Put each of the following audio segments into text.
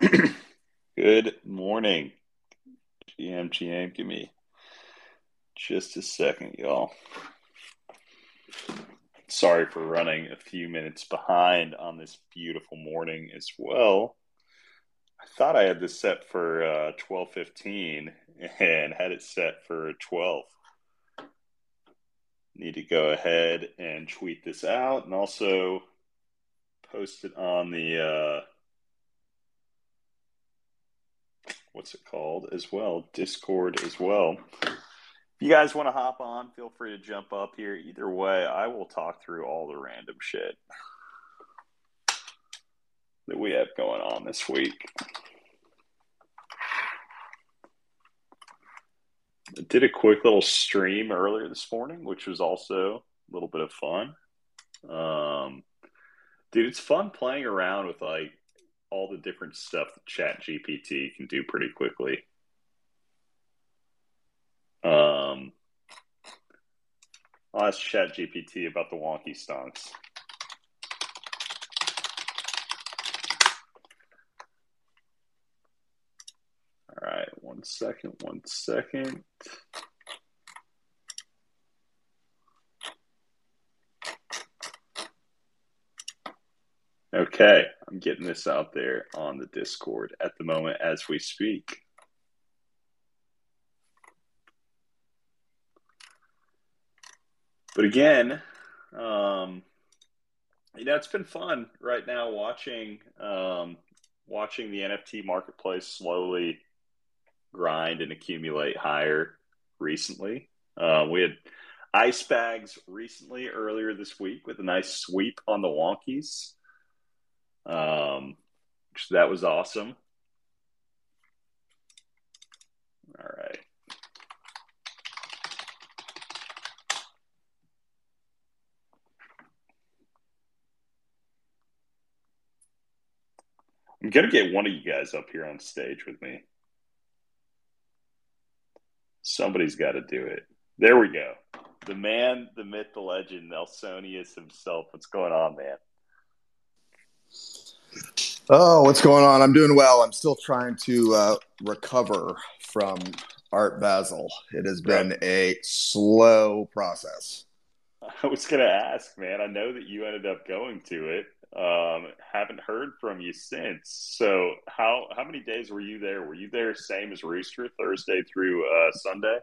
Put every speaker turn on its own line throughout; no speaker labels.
Good morning, GM, GM. Give me just a second, y'all. Sorry for running a few minutes behind on this beautiful morning as well. I thought I had this set for uh, twelve fifteen and had it set for twelve. Need to go ahead and tweet this out and also post it on the uh, what's it called as well discord as well. If you guys want to hop on feel free to jump up here. Either way i will talk through all the random shit that we have going on this week. I did a quick little stream earlier this morning which was also a little bit of fun. Um, dude it's fun playing around with like all the different stuff that chat gpt can do pretty quickly. Um i'll ask chat gpt about the wonky stonks. All right one second one second Okay, I'm getting this out there on the Discord at the moment as we speak. But again, um, you know, it's been fun right now watching um, watching the NFT marketplace slowly grind and accumulate higher. Recently, uh, we had ice bags recently earlier this week with a nice sweep on the wonkies. Um, that was awesome. All right. I'm gonna get one of you guys up here on stage with me. Somebody's got to do it. There we go. The man, the myth, the legend, Nelsonius himself. What's going on, man?
Oh, what's going on? I'm doing well. I'm still trying to uh, recover from Art Basel. It has been a slow process.
I was going to ask, man. I know that you ended up going to it. Um, haven't heard from you since. So, how how many days were you there? Were you there same as Rooster, Thursday through uh, Sunday?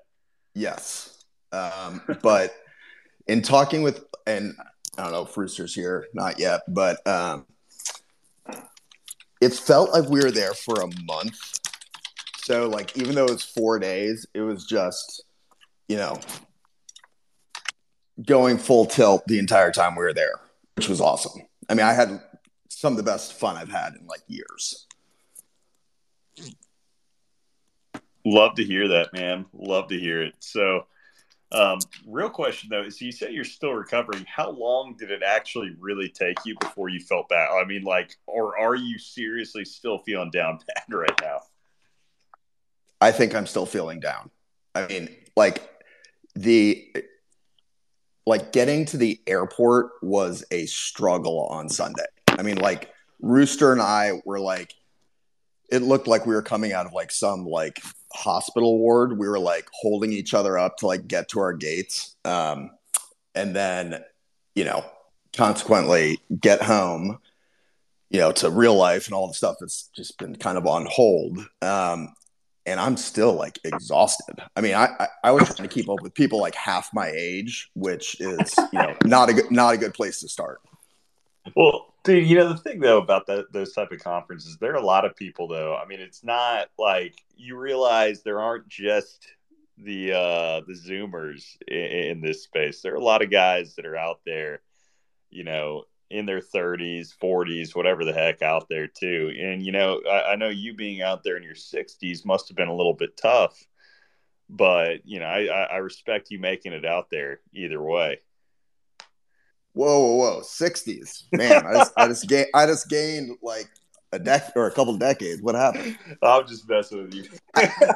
Yes, um, but in talking with, and I don't know if Rooster's here, not yet, but um, it felt like we were there for a month. So like even though it was four days, it was just, you know, going full tilt the entire time we were there, which was awesome. I mean, I had some of the best fun I've had in like years.
Love to hear that, man. Love to hear it. So um, real question though is you say you're still recovering. How long did it actually really take you before you felt bad? I mean, like, or are you seriously still feeling down bad right now?
I think I'm still feeling down. I mean, like the like getting to the airport was a struggle on Sunday. I mean, like Rooster and I were like, it looked like we were coming out of like some like hospital ward. We were like holding each other up to like get to our gates. Um, and then, you know, consequently get home, you know, to real life and all the stuff that's just been kind of on hold. Um, and I'm still like exhausted. I mean, I, I, I was trying to keep up with people like half my age, which is, you know, not a good, not a good place to start.
Well, Dude, you know the thing though about those type of conferences, there are a lot of people though. I mean, it's not like you realize there aren't just the uh the zoomers in, in this space. There are a lot of guys that are out there, you know, in their 30s, 40s, whatever the heck out there too. And you know, I, I, know you being out there in your 60s must have been a little bit tough, but you know, I, I respect you making it out there either way.
Whoa, whoa, whoa! Sixties, man! I just, I just gained, I just gained like a decade or a couple of decades. What happened?
I'm just messing with you.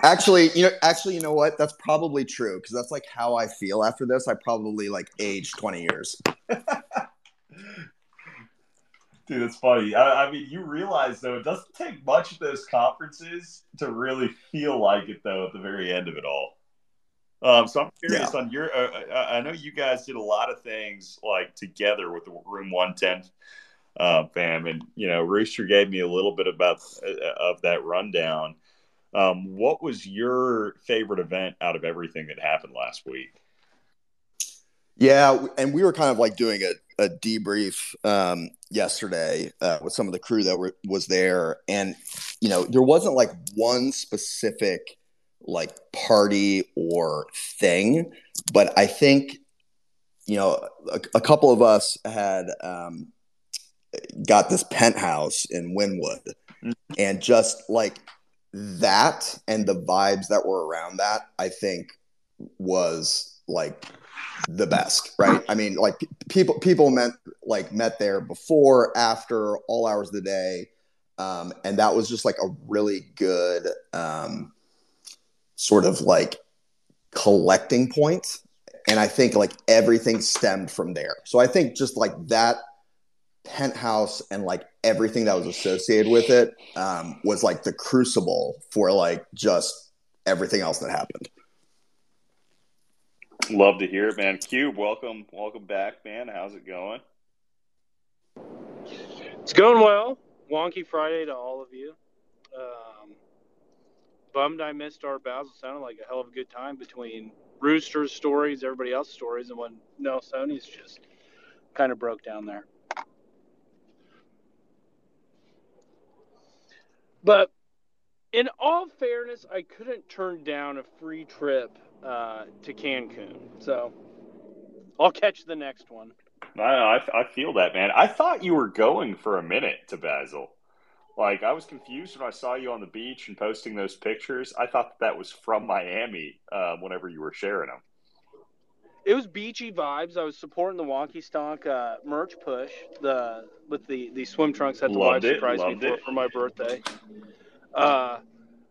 actually, you know, actually, you know what? That's probably true because that's like how I feel after this. I probably like aged twenty years.
Dude, that's funny. I, I, mean, you realize though, it doesn't take much of those conferences to really feel like it though at the very end of it all. Um, so I'm curious yeah. on your. Uh, uh I know you guys did a lot of things like together with the Room 110 uh, fam, and you know, Rooster gave me a little bit about uh, of that rundown. Um, what was your favorite event out of everything that happened last week?
Yeah, and we were kind of like doing a, a debrief um, yesterday uh, with some of the crew that were, was there, and you know, there wasn't like one specific like party or thing, but I think you know a, a couple of us had um, got this penthouse in Wynwood, mm-hmm. and just like that and the vibes that were around that, I think was like the best, right? I mean, like people people met like met there before, after, all hours of the day, um, and that was just like a really good um, sort of like collecting point. And I think like everything stemmed from there. So I think just like that penthouse and like everything that was associated with it um, was like the crucible for like just everything else that happened.
Love to hear it, man. Cube, welcome, welcome back, man. How's it going?
It's going well. Wonky Friday to all of you. Um, bummed I missed our It Sounded like a hell of a good time between Rooster's stories, everybody else's stories, and when Nelsonius just kind of broke down there. But in all fairness, I couldn't turn down a free trip uh, to Cancun. So I'll catch the next one.
I, I, I feel that, man. I thought you were going for a minute to Basel. Like I was confused when I saw you on the beach and posting those pictures. I thought that, that was from Miami. Uh, whenever you were sharing them,
it was beachy vibes. I was supporting the Wonky Stonk uh, merch push. The with the the swim trunks that the wife surprised me for, for my birthday. Uh,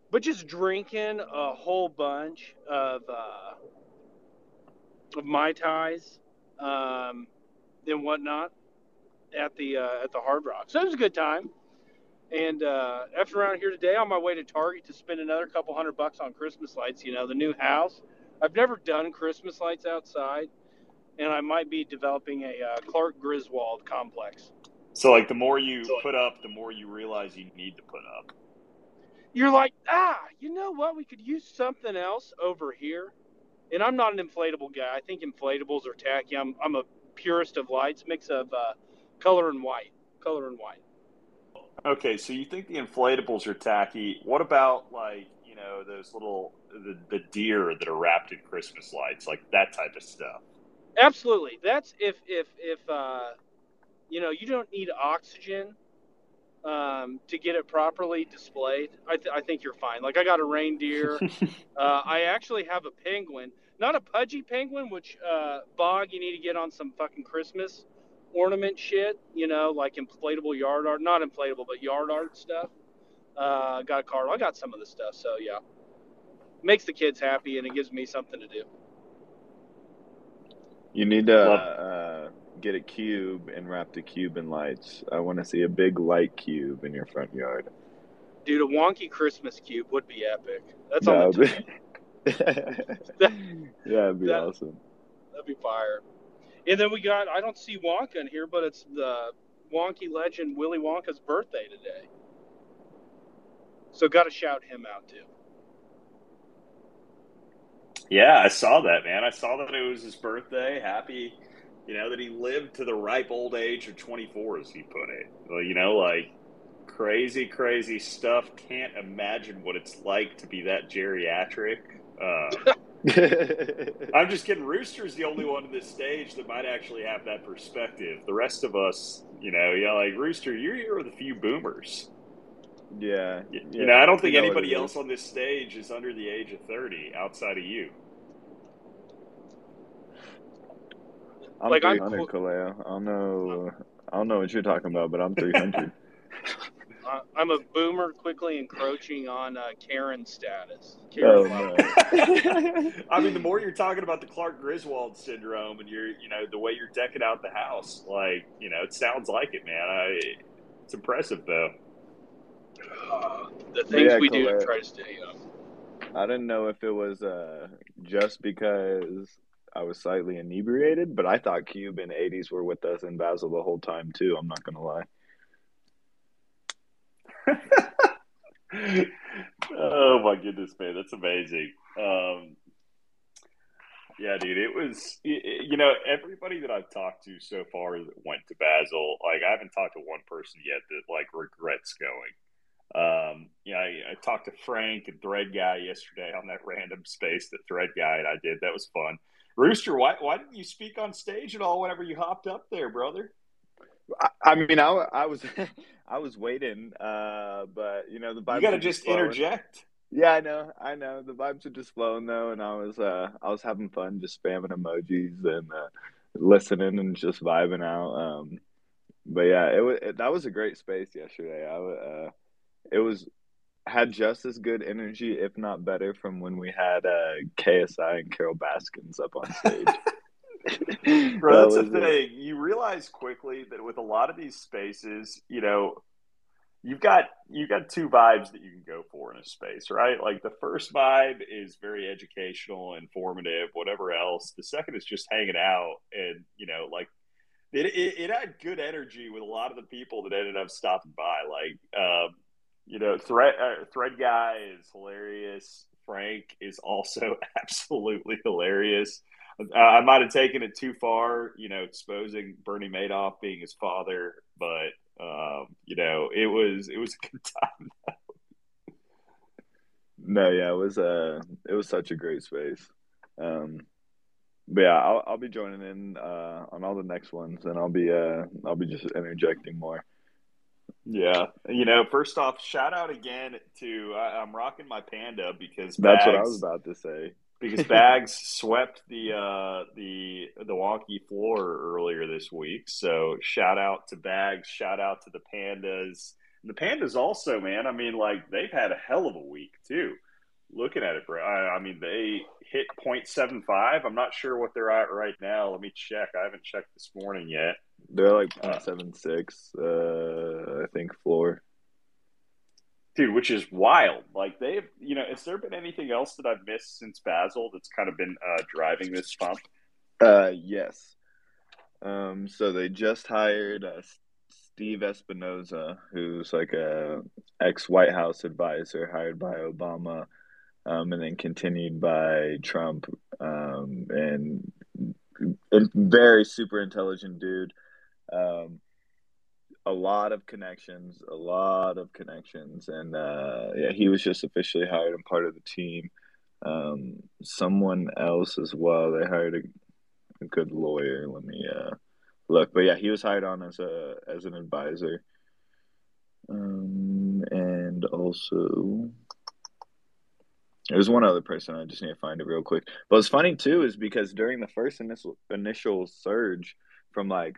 but just drinking a whole bunch of uh, of mai tais um, and whatnot at the uh, at the Hard Rock. So it was a good time. And uh, after around here today, on my way to Target to spend another couple hundred bucks on Christmas lights. You know, the new house. I've never done Christmas lights outside, and I might be developing a uh, Clark Griswold complex.
So, like, the more you put up, the more you realize you need to put up
you're like, ah, you know what? We could use something else over here. And I'm not an inflatable guy. I think inflatables are tacky. I'm, I'm a purist of lights, mix of uh, color and white. Color and white.
Okay, so you think the inflatables are tacky. What about, like, you know, those little, the, the deer that are wrapped in Christmas lights, like that type of stuff?
Absolutely. That's if, if, if, uh, you know, you don't need oxygen um, to get it properly displayed, I, th- I, think you're fine. Like I got a reindeer. uh, I actually have a penguin, not a pudgy penguin, which uh, bog you need to get on some fucking Christmas ornament shit. You know, like inflatable yard art, not inflatable, but yard art stuff. Uh, got a car. I got some of the stuff. So yeah, makes the kids happy and it gives me something to do.
You need to. Uh, get a cube and wrap the cube in lights. I want to see a big light cube in your front yard.
Dude, a wonky Christmas cube would be epic. That's on the
be... that, yeah, it'd be that, awesome.
That'd be fire. And then we got I don't see Wonka in here, but it's the wonky legend Willy Wonka's birthday today. So got to shout him out too.
Yeah, I saw that, man. I saw that it was his birthday. Happy you know, that he lived to the ripe old age of 24, as he put it. Well, you know, like crazy, crazy stuff. Can't imagine what it's like to be that geriatric. Uh, I'm just kidding. Rooster's the only one in this stage that might actually have that perspective. The rest of us, you know, yeah, like Rooster, you're here with a few boomers.
Yeah,
you, yeah, know, I don't think anybody else on this stage is under the age of 30 outside of you.
I'm like 300, I'm, Kaleo. I don't know. I don't know what you're talking about, but I'm 300.
I, I'm a boomer quickly encroaching on uh, Karen status. Karen oh,
no. I mean, the more you're talking about the Clark Griswold syndrome and you're, you know, the way you're decking out the house, like, you know, it sounds like it, man. I, it's impressive, though.
Uh, the things yeah, we do to try to stay young.
I didn't know if it was uh, just because I was slightly inebriated, but I thought Cube and 80s were with us in Basel the whole time, too. I'm not going to lie.
Oh my goodness, man, that's amazing. Um, yeah, dude, it was. You know, everybody that I've talked to so far that went to Basel, like I haven't talked to one person yet that like regrets going. Um, you know, I, I, talked to Frank and Thread Guy yesterday on that random space that Thread Guy and I did. That was fun. Rooster, why why didn't you speak on stage at all whenever you hopped up there, brother?
I, I mean, I, I was I was waiting, uh, but you know the
vibes. You got to just flowing. interject.
Yeah, I know, I know. The vibes are just flowing though, and I was uh, I was having fun, just spamming emojis and uh, listening and just vibing out. Um, but yeah, it was it, that was a great space yesterday. I uh, it was had just as good energy, if not better, from when we had uh, KSI and Carol Baskins up on stage.
Bro, that's the thing. You realize quickly that with a lot of these spaces, you know, you've got you've got two vibes that you can go for in a space, right? Like the first vibe is very educational, informative, whatever else. The second is just hanging out and you know, like it, it, it had good energy with a lot of the people that ended up stopping by. Like, um, you know, thread uh, thread guy is hilarious. Frank is also absolutely hilarious. Uh, I might have taken it too far, you know, exposing Bernie Madoff being his father, but um, you know, it was it was a good time.
no, yeah, it was uh it was such a great space. Um, but yeah, I'll I'll be joining in uh, on all the next ones, and I'll be uh I'll be just interjecting more.
Yeah, you know, first off, shout out again to I, am rocking my panda because
that's Bags, what I was about to say
because Bags swept the uh, the the wonky floor earlier this week. So shout out to Bags, shout out to the Pandas. And the Pandas also, man. I mean, like they've had a hell of a week too. Looking at it, bro. I, I mean, they hit 0.75. I'm not sure what they're at right now. Let me check. I haven't checked this morning yet.
They're like 0.76, uh, I think, floor
dude, which is wild. Like they've, you know, has there been anything else that I've missed since Basel that's kind of been uh, driving this bump?
Uh, yes. Um, so they just hired uh, Steve Espinoza, who's like a ex White House advisor hired by Obama, um, and then continued by Trump, um, and, and very super intelligent dude. Um, a lot of connections, a lot of connections, and uh, yeah, he was just officially hired and part of the team. Um, someone else as well. They hired a, a good lawyer. Let me uh, look, but yeah, he was hired on as a as an advisor, um, and also there's one other person I just need to find it real quick. But what's funny too is because during the first initial initial surge from like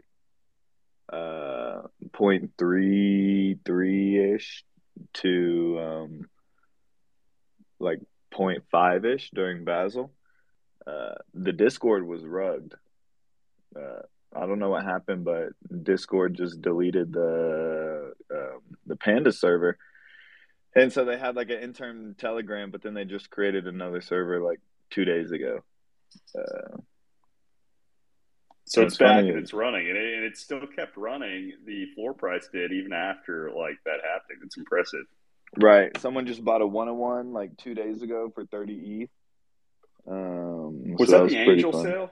uh 0.33 ish to um like 0.5 ish during Basel. Uh, the Discord was rugged. Uh, I don't know what happened, but Discord just deleted the um, the Panda server, and so they had like an intern Telegram, but then they just created another server like two days ago. Uh,
so it's, back and it's running, and it, and it still kept running. The floor price did even after like that happened. It's impressive.
Right. Someone just bought a one on one like two days ago for thirty ETH. Um,
was so that, that was the angel fun. sale?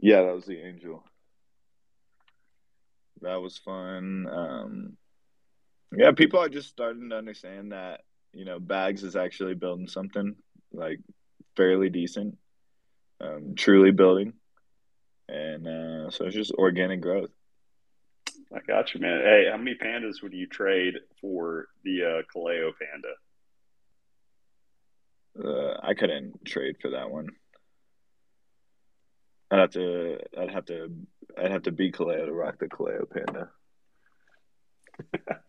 Yeah, that was the angel. That was fun. Um, yeah, people are just starting to understand that you know Bags is actually building something like fairly decent, um, truly building and uh, so it's just organic growth.
I got you, man. Hey, how many pandas would you trade for the uh, Kaleo
panda? Uh, I couldn't trade for that one. I'd have to. I'd have to. I'd have to be Kaleo to rock the Kaleo panda.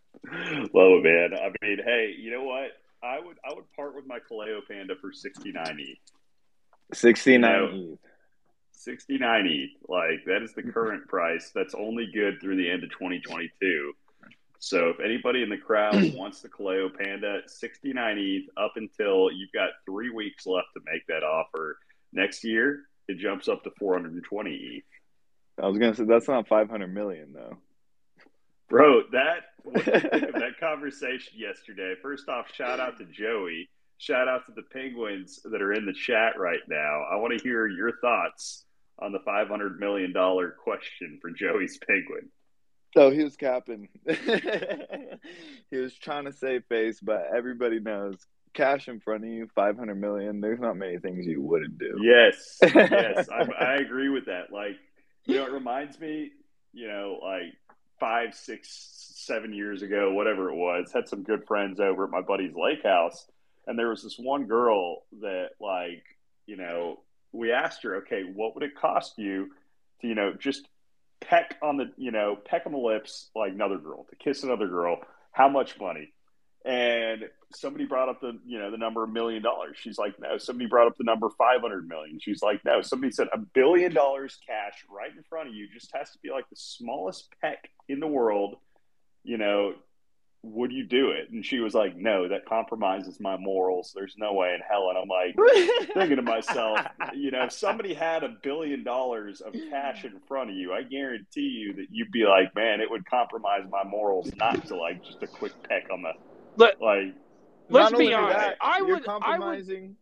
Love it, man. I mean, hey, you know what? I would I would part with my Kaleo Panda for sixty nine ETH.
Sixty nine
ETH. 69 ETH. Like that is the mm-hmm. current price. That's only good through the end of 2022. So if anybody in the crowd wants the Kaleo Panda, 69 ETH up until you've got three weeks left to make that offer. Next year, it jumps up to 420 ETH.
I was gonna say that's not 500 million though.
Bro, that that conversation yesterday. First off, shout out to Joey. Shout out to the Penguins that are in the chat right now. I want to hear your thoughts on the $500 million question for Joey's Penguin.
So he was capping. he was trying to save face, but everybody knows cash in front of you, 500 million. There's not many things you wouldn't do.
Yes. Yes. I, I agree with that. Like, you know, it reminds me, you know, like five, six, seven years ago, whatever it was, had some good friends over at my buddy's lake house. And there was this one girl that, like, you know, we asked her, okay, what would it cost you to, you know, just peck on the, you know, peck on the lips like another girl, to kiss another girl? How much money? And somebody brought up the, you know, the number a million dollars. She's like, no. Somebody brought up the number 500 million. She's like, no. Somebody said a billion dollars cash right in front of you just has to be like the smallest peck in the world, you know, would you do it? And she was like, no, that compromises my morals. There's no way in hell. And I'm like, thinking to myself, you know, if somebody had a billion dollars of cash in front of you, I guarantee you that you'd be like, man, it would compromise my morals not to like just a quick peck on the,
Let,
like,
let's be honest. That, I
you're
would,
compromising.
I would,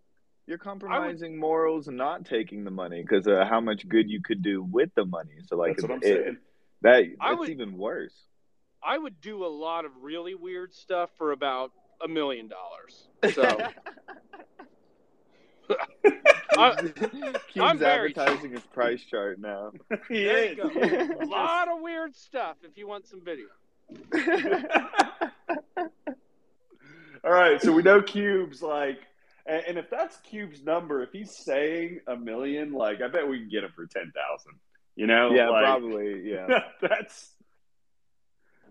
you're compromising would, morals and not taking the money because of uh, how much good you could do with the money. So, like,
that's what I'm
it,
saying.
That that's would, even worse.
I would do a lot of really weird stuff for about a million dollars. So
Keeps I'm advertising his price chart now.
he there is. a lot of weird stuff if you want some video.
All right, so we know Cubes like, and, and, if that's Cube's number, if he's saying a million, like I bet we can get him for ten thousand. You know?
Yeah,
like,
probably. Yeah,
that's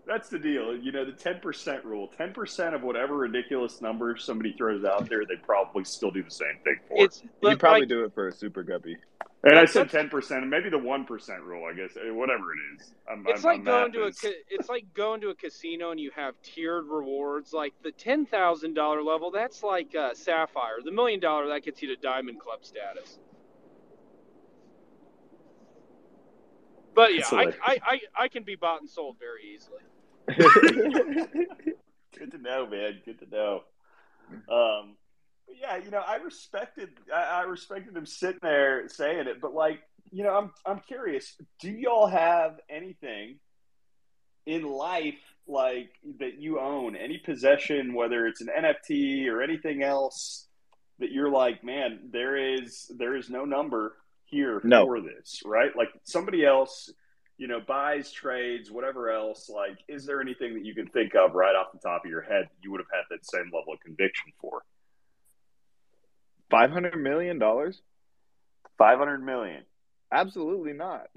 that's the deal. You know, the 10% rule 10% of whatever ridiculous number somebody throws out there, they probably still do the same thing for.
It's, you probably like, do it for a super guppy.
And I said 10%, maybe the 1% rule, I guess, eh, whatever it is. I'm,
it's
I'm,
like going to is... a it's like going to a casino and you have tiered rewards. Like the $10,000 level, that's like uh, Sapphire. The million dollar, that gets you to Diamond Club status. But yeah, I, I, I, I can be bought and sold very easily.
Good to know, man. Good to know. Um, yeah, you know, I respected I, I respected him sitting there saying it, but like, you know, I'm I'm curious. Do y'all have anything in life like that you own? Any possession, whether it's an NFT or anything else, that you're like, man, there is there is no number here
no.
for this, right? Like somebody else you know, buys, trades, whatever else, like, is there anything that you can think of right off the top of your head you would have had that same level of conviction for?
Five hundred million dollars.
Five hundred million.
Absolutely not.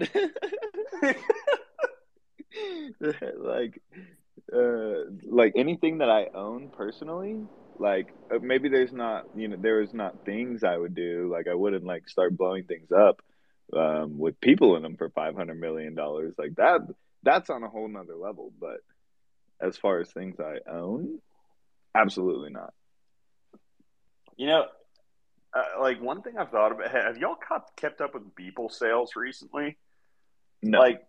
like, uh, like anything that I own personally, like uh, maybe there's not, you know, there is not things I would do. Like I wouldn't like start blowing things up um, with people in them for five hundred million dollars. Like that, that's on a whole nother level. But as far as things I own, absolutely not.
You know, uh, like one thing I've thought about. Have y'all kept up with Beeple sales recently?
No.
Like,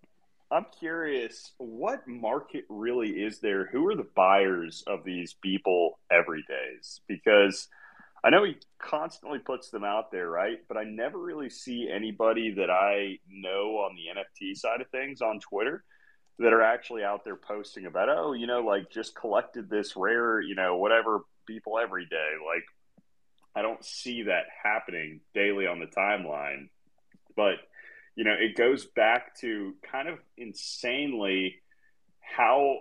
I'm curious, what market really is there? Who are the buyers of these Beeple every days? Because I know he constantly puts them out there, right? But I never really see anybody that I know on the NFT side of things on Twitter that are actually out there posting about, oh, you know, like just collected this rare, you know, whatever Beeple every day. Like, I don't see that happening daily on the timeline. But, you know, it goes back to kind of insanely how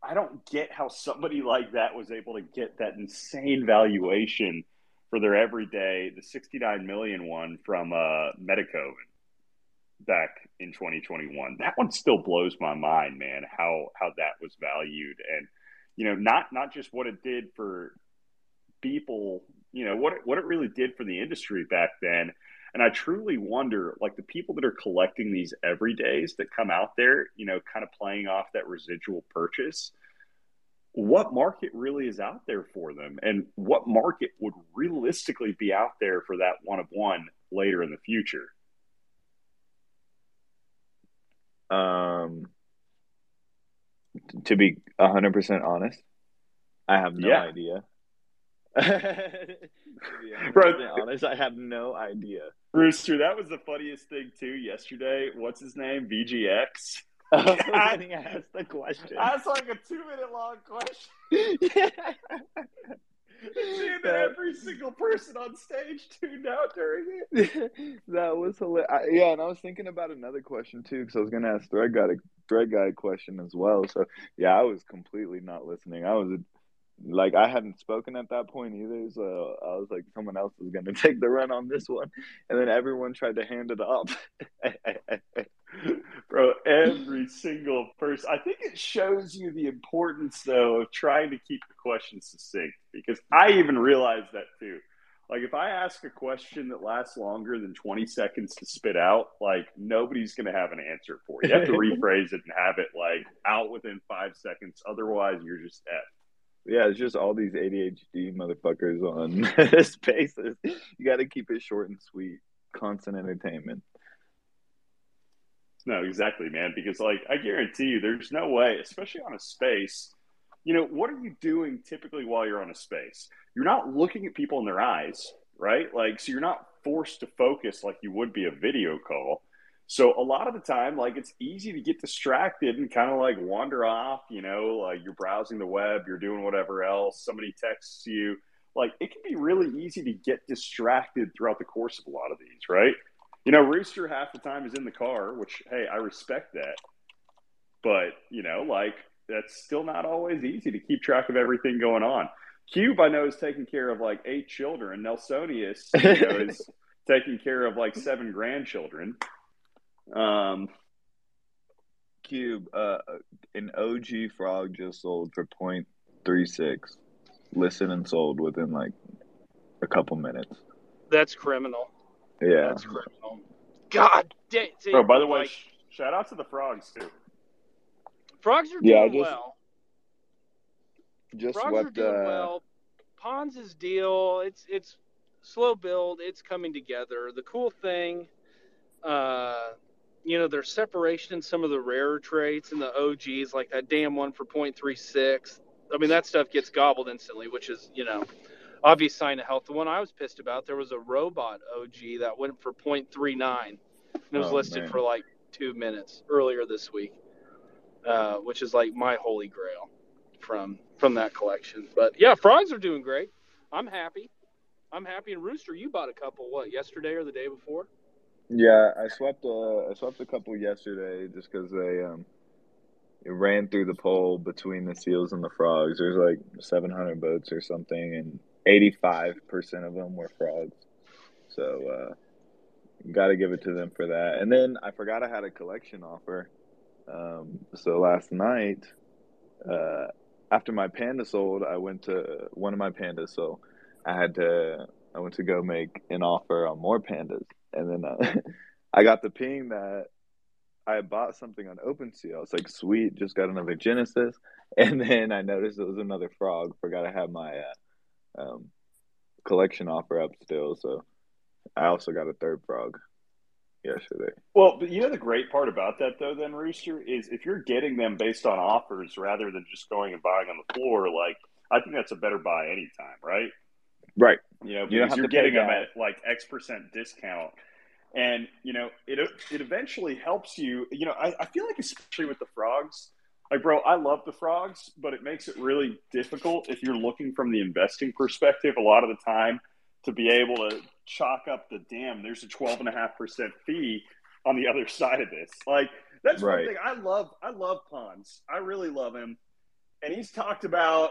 I don't get how somebody like that was able to get that insane valuation for their everyday, the 69 million one from uh, Metakovan. back in 2021. That one still blows my mind, man. How how that was valued, and you know, not not just what it did for people, you know, what it, what it really did for the industry back then. And I truly wonder, like the people that are collecting these everydays that come out there, you know, kind of playing off that residual purchase what market really is out there for them? And what market would realistically be out there for that one of one later in the future?
Um to be 100% honest i have no yeah. idea. To be honest i have no idea
rooster that was the funniest thing too yesterday what's his name vgx
I didn't ask the question.
That's like a two minute long question. Seeing that every single person on stage tuned out during it.
that was hilarious. I, yeah, and I was thinking about another question too, because I was going to ask Thread Guy a Thread Guy question as well. So yeah, I was completely not listening. I was like, I hadn't spoken at that point either. So I was like, someone else is going to take the run on this one, and then everyone tried to hand it off.
Bro, every single person. I think it shows you the importance, though, of trying to keep the question succinct because I even realized that too. Like, if I ask a question that lasts longer than 20 seconds to spit out, like, nobody's going to have an answer for you. You have to rephrase it and have it, like, out within five seconds. Otherwise, you're just F.
Yeah, it's just all these ADHD motherfuckers on spaces. You got to keep it short and sweet, constant entertainment.
No, exactly, man. Because like I guarantee you, there's no way, especially on a space. You know, what are you doing typically while you're on a space? You're not looking at people in their eyes, right? Like, so you're not forced to focus like you would be a video call. So a lot of the time, like it's easy to get distracted and kind of like wander off. You know, like you're browsing the web, you're doing whatever else. Somebody texts you. Like it can be really easy to get distracted throughout the course of a lot of these, right? You know, Rooster half the time is in the car, which hey, I respect that. But you know, like that's still not always easy to keep track of everything going on. Cube, I know, is taking care of like eight children. Nelsonius, you know, is taking care of like seven grandchildren. Um,
Cube, uh, an OG frog just sold for point three six. Listen and sold within like a couple minutes.
That's criminal.
Yeah.
That's criminal. God damn.
Bro, by the way, like, shout out to the frogs too.
Frogs are doing yeah, just, well.
Just
frogs
what,
are doing
uh,
well. Ponds' deal, it's it's slow build. It's coming together. The cool thing, uh, you know, there's separation in some of the rarer traits and the OGs, like that damn one for 0.36. I mean, that stuff gets gobbled instantly, which is, you know, obvious sign of health. The one I was pissed about, there was a robot OG that went for 0.39. And it was oh, listed man. for like two minutes earlier this week, uh, which is like my holy grail from from that collection. But yeah, frogs are doing great. I'm happy. I'm happy. And Rooster, you bought a couple what yesterday or the day before?
Yeah, I swept. Uh, I swept a couple yesterday just because they um, it ran through the poll between the seals and the frogs. There's like 700 boats or something, and 85% of them were frogs. So, uh, got to give it to them for that. And then I forgot I had a collection offer. Um, so last night, uh, after my panda sold, I went to one of my pandas. So I had to, I went to go make an offer on more pandas. And then uh, I got the ping that I bought something on OpenSea. I was like, sweet, just got another Genesis. And then I noticed it was another frog. Forgot I had my uh, um, collection offer up still. So I also got a third frog yesterday.
Well, but you know the great part about that though, then Rooster is if you're getting them based on offers rather than just going and buying on the floor, like I think that's a better buy anytime, right?
Right.
You know, because you are getting them at like X percent discount. And you know, it it eventually helps you. You know, I, I feel like especially with the frogs, like bro i love the frogs but it makes it really difficult if you're looking from the investing perspective a lot of the time to be able to chalk up the damn there's a 12.5% fee on the other side of this like that's right. one thing i love i love ponds i really love him and he's talked about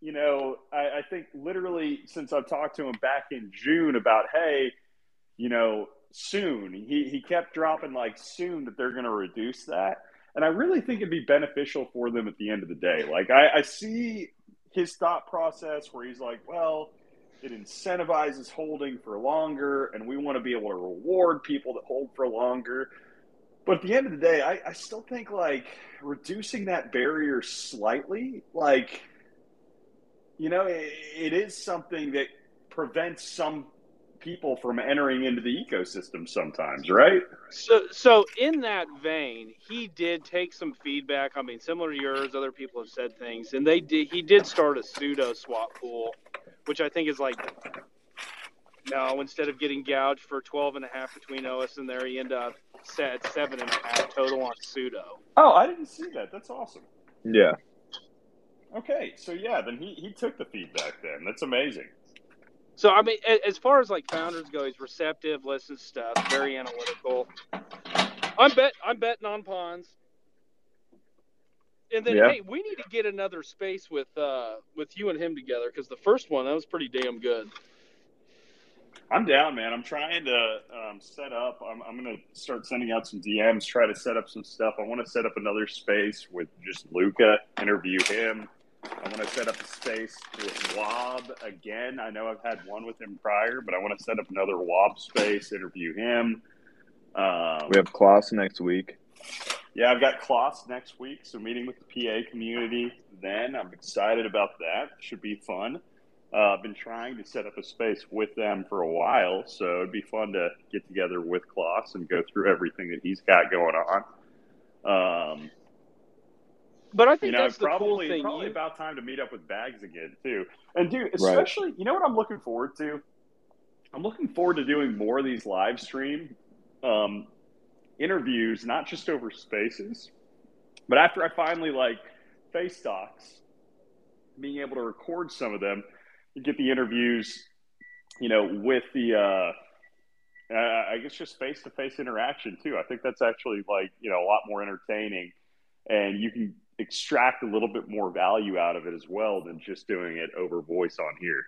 you know I, I think literally since i've talked to him back in june about hey you know soon. He he kept dropping like soon that they're going to reduce that, and I really think it'd be beneficial for them at the end of the day. Like I, I see his thought process where he's like, well, it incentivizes holding for longer, and we want to be able to reward people that hold for longer. But at the end of the day, I, I still think like reducing that barrier slightly, like you know, it, it is something that prevents some people from entering into the ecosystem sometimes, right?
So, so in that vein, he did take some feedback. I mean, similar to yours, other people have said things, and they did. He did start a sudoswap pool, which I think is like, no, instead of getting gouged for 12 and a half between OS and there, he end up set seven and a half total on sudo.
Oh, I didn't see that. That's awesome.
Yeah.
Okay, so yeah, then he, he took the feedback. Then that's amazing.
So I mean, as far as like founders go, he's receptive, listens stuff, very analytical. I'm bet I'm betting on pawns. And then yeah. hey, we need to get another space with uh with you and him together because the first one that was pretty damn good.
I'm down, man. I'm trying to um, set up. I'm, I'm going to start sending out some DMs, try to set up some stuff. I want to set up another space with just Luca, interview him, I want to set up a space with Wob again. I know I've had one with him prior, but I want to set up another Wob space, interview him.
Um, we have Klaus next week.
Yeah, I've got Klaus next week, so meeting with the PA community then. I'm excited about that. Should be fun. Uh, I've been trying to set up a space with them for a while, so it'd be fun to get together with Klaus and go through everything that he's got going on. Um,
but I think
you know,
that's
probably,
cool thing.
Probably about time to meet up with Bags again too. And dude, especially right. you know what I'm looking forward to? I'm looking forward to doing more of these live stream um, interviews, not just over spaces, but after I finally like face talks, being able to record some of them and get the interviews, you know, with the uh, I guess just face to face interaction too. I think that's actually like you know a lot more entertaining, and you can extract a little bit more value out of it as well than just doing it over voice on here.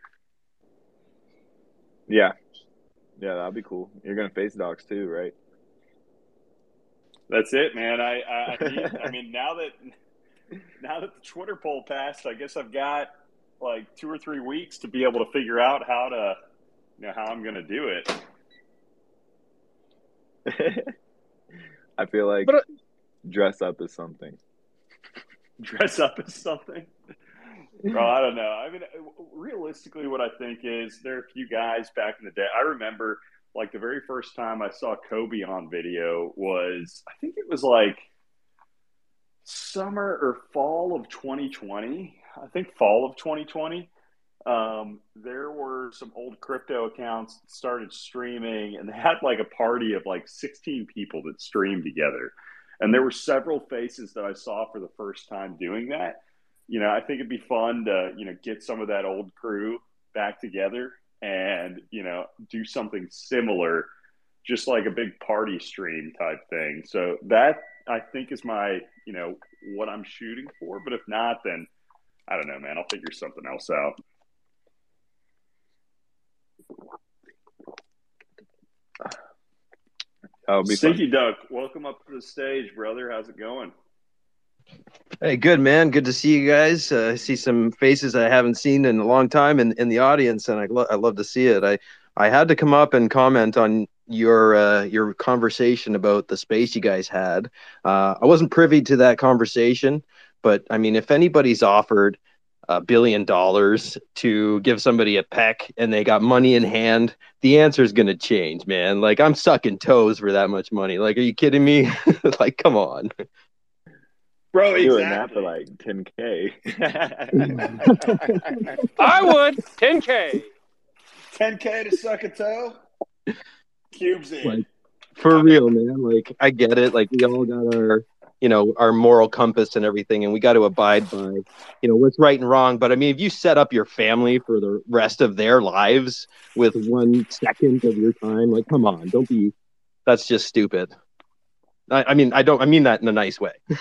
Yeah. Yeah, that'd be cool. You're gonna face docs too, right?
That's it, man. I I, I, need, I mean now that now that the Twitter poll passed, I guess I've got like two or three weeks to be able to figure out how to you know how I'm gonna do it.
I feel like but, uh, dress up is something.
Dress up as something. Bro, I don't know. I mean, realistically, what I think is there are a few guys back in the day. I remember, like, the very first time I saw Kobe on video was, I think it was like summer or fall of 2020. I think fall of 2020. Um, there were some old crypto accounts started streaming, and they had like a party of like 16 people that streamed together. And there were several faces that I saw for the first time doing that. You know, I think it'd be fun to, you know, get some of that old crew back together and, you know, do something similar, just like a big party stream type thing. So that I think is my, you know, what I'm shooting for. But if not, then I don't know, man. I'll figure something else out. Oh, Stinky fun. Duck, welcome up to the stage, brother. How's it going?
Hey, good man. Good to see you guys. Uh, I see some faces I haven't seen in a long time in, in the audience, and I, lo- I love to see it. I I had to come up and comment on your uh, your conversation about the space you guys had. Uh, I wasn't privy to that conversation, but I mean, if anybody's offered a billion dollars to give somebody a peck and they got money in hand, the answer is going to change, man. Like I'm sucking toes for that much money. Like, are you kidding me? like, come on.
Bro, exactly.
doing that for like 10k.
I would 10k.
10k to suck a toe. Cubes in.
Like, for real, man. Like I get it. Like we all got our you know our moral compass and everything and we got to abide by you know what's right and wrong. But i mean if you set up your family for the rest of their lives with one second of your time like come on don't be that's just stupid. I, I mean i don't i mean that in a nice way.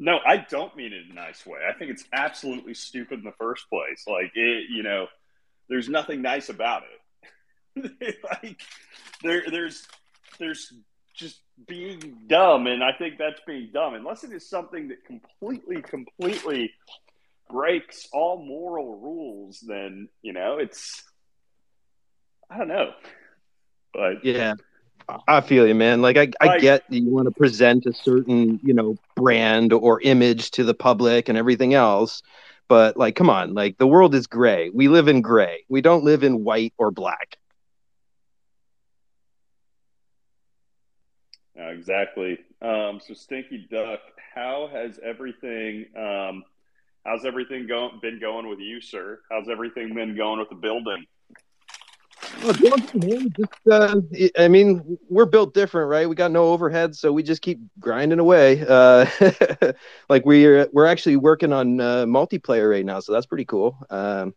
No i don't mean it in a nice way. I think it's absolutely stupid in the first place. Like it you know there's nothing nice about it. Like there, there's, there's just being dumb, and I think that's being dumb. Unless it is something that completely, completely breaks all moral rules, then you know it's. I don't know, but
yeah, I feel you, man. Like I, I like, get you want to present a certain, you know, brand or image to the public and everything else, but like, come on, like the world is gray. We live in gray. We don't live in white or black.
Uh, exactly. Um, so Stinky Duck, how has everything? Um, how's everything going? Been going with you, sir? How's everything been going with the building?
Just, uh, I mean, we're built different, right? We got no overhead, so we just keep grinding away. Uh, like we're we're actually working on uh, multiplayer right now, so that's pretty cool. Um,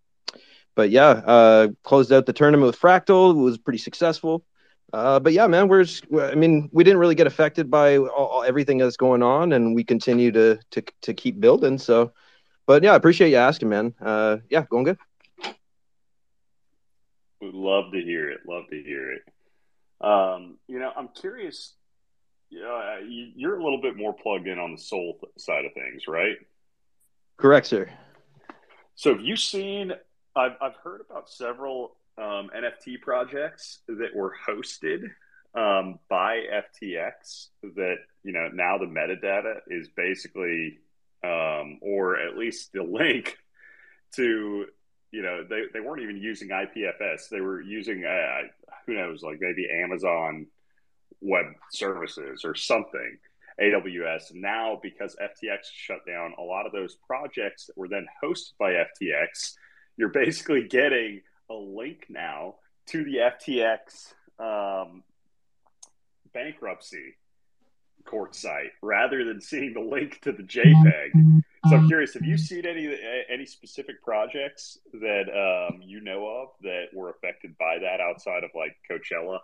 but yeah, uh, closed out the tournament with Fractal. It was pretty successful. Uh, but yeah, man, we're. Just, I mean, we didn't really get affected by all, everything that's going on, and we continue to to to keep building. So, but yeah, I appreciate you asking, man. Uh, yeah, going good.
Would love to hear it. Love to hear it. Um, you know, I'm curious. You know, you're a little bit more plugged in on the Sol side of things, right?
Correct, sir.
So, have you seen? I've I've heard about several um, NFT projects that were hosted um, by FTX that, you know, now the metadata is basically, um, or at least the link to, you know, they, they weren't even using IPFS. They were using, uh, who knows, like maybe Amazon Web Services or something. AWS. Now, because FTX shut down a lot of those projects that were then hosted by FTX, you're basically getting a link now to the FTX um, bankruptcy court site rather than seeing the link to the JPEG. So I'm curious, have you seen any any specific projects that um, you know of that were affected by that outside of like Coachella?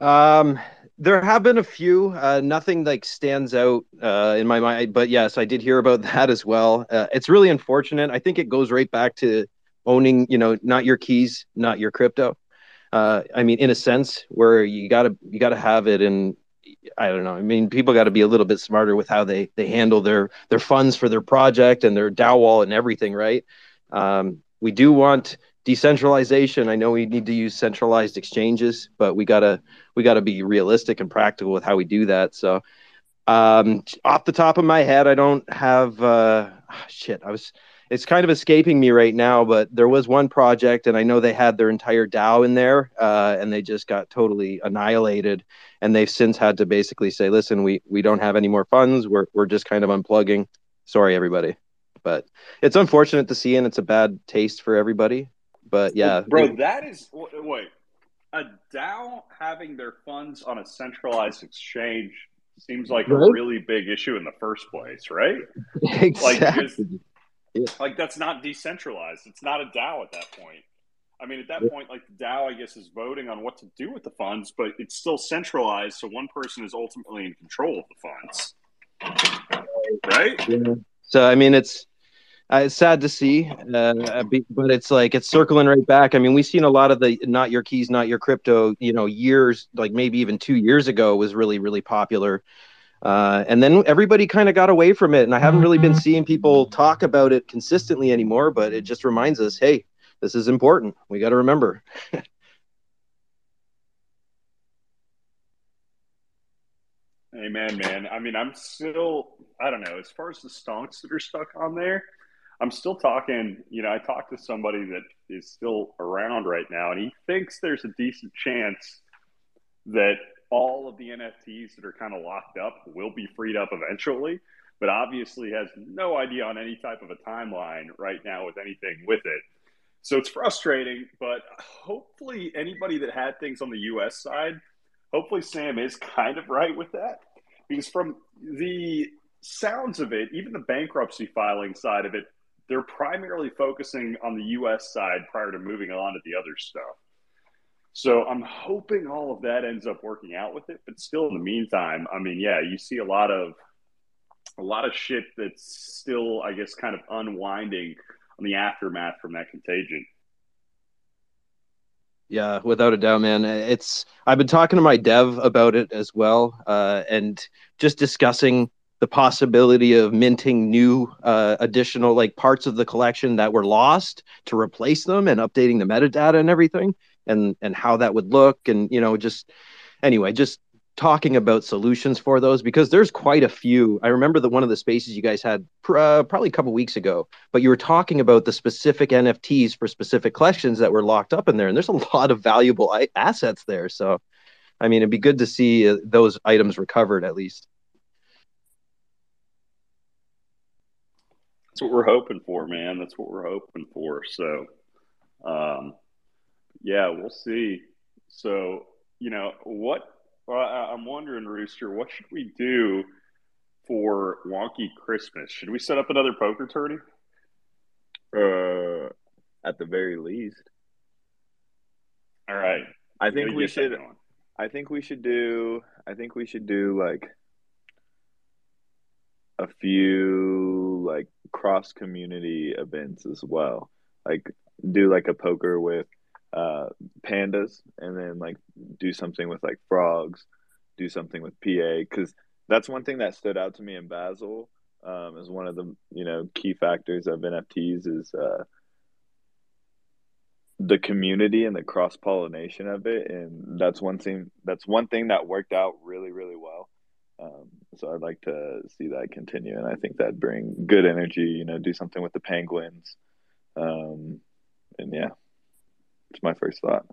Um, there have been a few. Uh, nothing like stands out uh, in my mind, but yes, I did hear about that as well. Uh, it's really unfortunate. I think it goes right back to owning, you know, not your keys, not your crypto. Uh, I mean, in a sense, where you gotta you gotta have it and I don't know. I mean, people got to be a little bit smarter with how they they handle their their funds for their project and their DAO wallet and everything, right? Um, we do want decentralization. I know we need to use centralized exchanges, but we gotta we gotta be realistic and practical with how we do that. So, um, off the top of my head, I don't have. Uh, shit, I was it's kind of escaping me right now, but there was one project, and I know they had their entire DAO in there, uh, and they just got totally annihilated. And they've since had to basically say, "Listen, we we don't have any more funds. We're we're just kind of unplugging. Sorry, everybody." But it's unfortunate to see, and it's a bad taste for everybody. But yeah,
bro, that is wait a DAO having their funds on a centralized exchange seems like right? a really big issue in the first place, right?
Exactly.
Like, yeah. Like that's not decentralized. It's not a DAO at that point. I mean, at that yeah. point, like the DAO, I guess, is voting on what to do with the funds, but it's still centralized. So one person is ultimately in control of the funds, right?
Yeah. So I mean, it's uh, it's sad to see, uh, but it's like it's circling right back. I mean, we've seen a lot of the "not your keys, not your crypto." You know, years like maybe even two years ago was really really popular. Uh, and then everybody kind of got away from it. And I haven't really been mm-hmm. seeing people talk about it consistently anymore, but it just reminds us hey, this is important. We got to remember.
Amen, man. I mean, I'm still, I don't know, as far as the stonks that are stuck on there, I'm still talking. You know, I talked to somebody that is still around right now, and he thinks there's a decent chance that all of the NFTs that are kind of locked up will be freed up eventually, but obviously has no idea on any type of a timeline right now with anything with it. So it's frustrating, but hopefully anybody that had things on the US side, hopefully Sam is kind of right with that. Because from the sounds of it, even the bankruptcy filing side of it, they're primarily focusing on the US side prior to moving on to the other stuff. So I'm hoping all of that ends up working out with it. But still, in the meantime, I mean, yeah, you see a lot of a lot of shit that's still, I guess, kind of unwinding on the aftermath from that contagion.
Yeah, without a doubt, man. It's I've been talking to my dev about it as well, uh, and just discussing the possibility of minting new uh, additional like parts of the collection that were lost to replace them and updating the metadata and everything and and how that would look and you know just anyway just talking about solutions for those because there's quite a few. I remember that one of the spaces you guys had uh, probably a couple weeks ago, but you were talking about the specific NFTs for specific collections that were locked up in there, and there's a lot of valuable assets there. So, I mean, it'd be good to see uh, those items recovered at least.
That's what we're hoping for, man. That's what we're hoping for. So, um, yeah, we'll see. So, you know, what well, I'm wondering, Rooster, what should we do for Wonky Christmas? Should we set up another poker tourney?
Uh, at the very least.
All right.
I think we should. I think we should do. I think we should do like a few like cross community events as well. Like do like a poker with uh, pandas and then like do something with like frogs, do something with PA because that's one thing that stood out to me in Basel um, one of the you know key factors of NFTs is uh, the community and the cross pollination of it, and that's one thing that's one thing that worked out really really well. Um, so I'd like to see that continue, and I think that'd bring good energy. You know, do something with the penguins, um, and yeah. It's my first thought.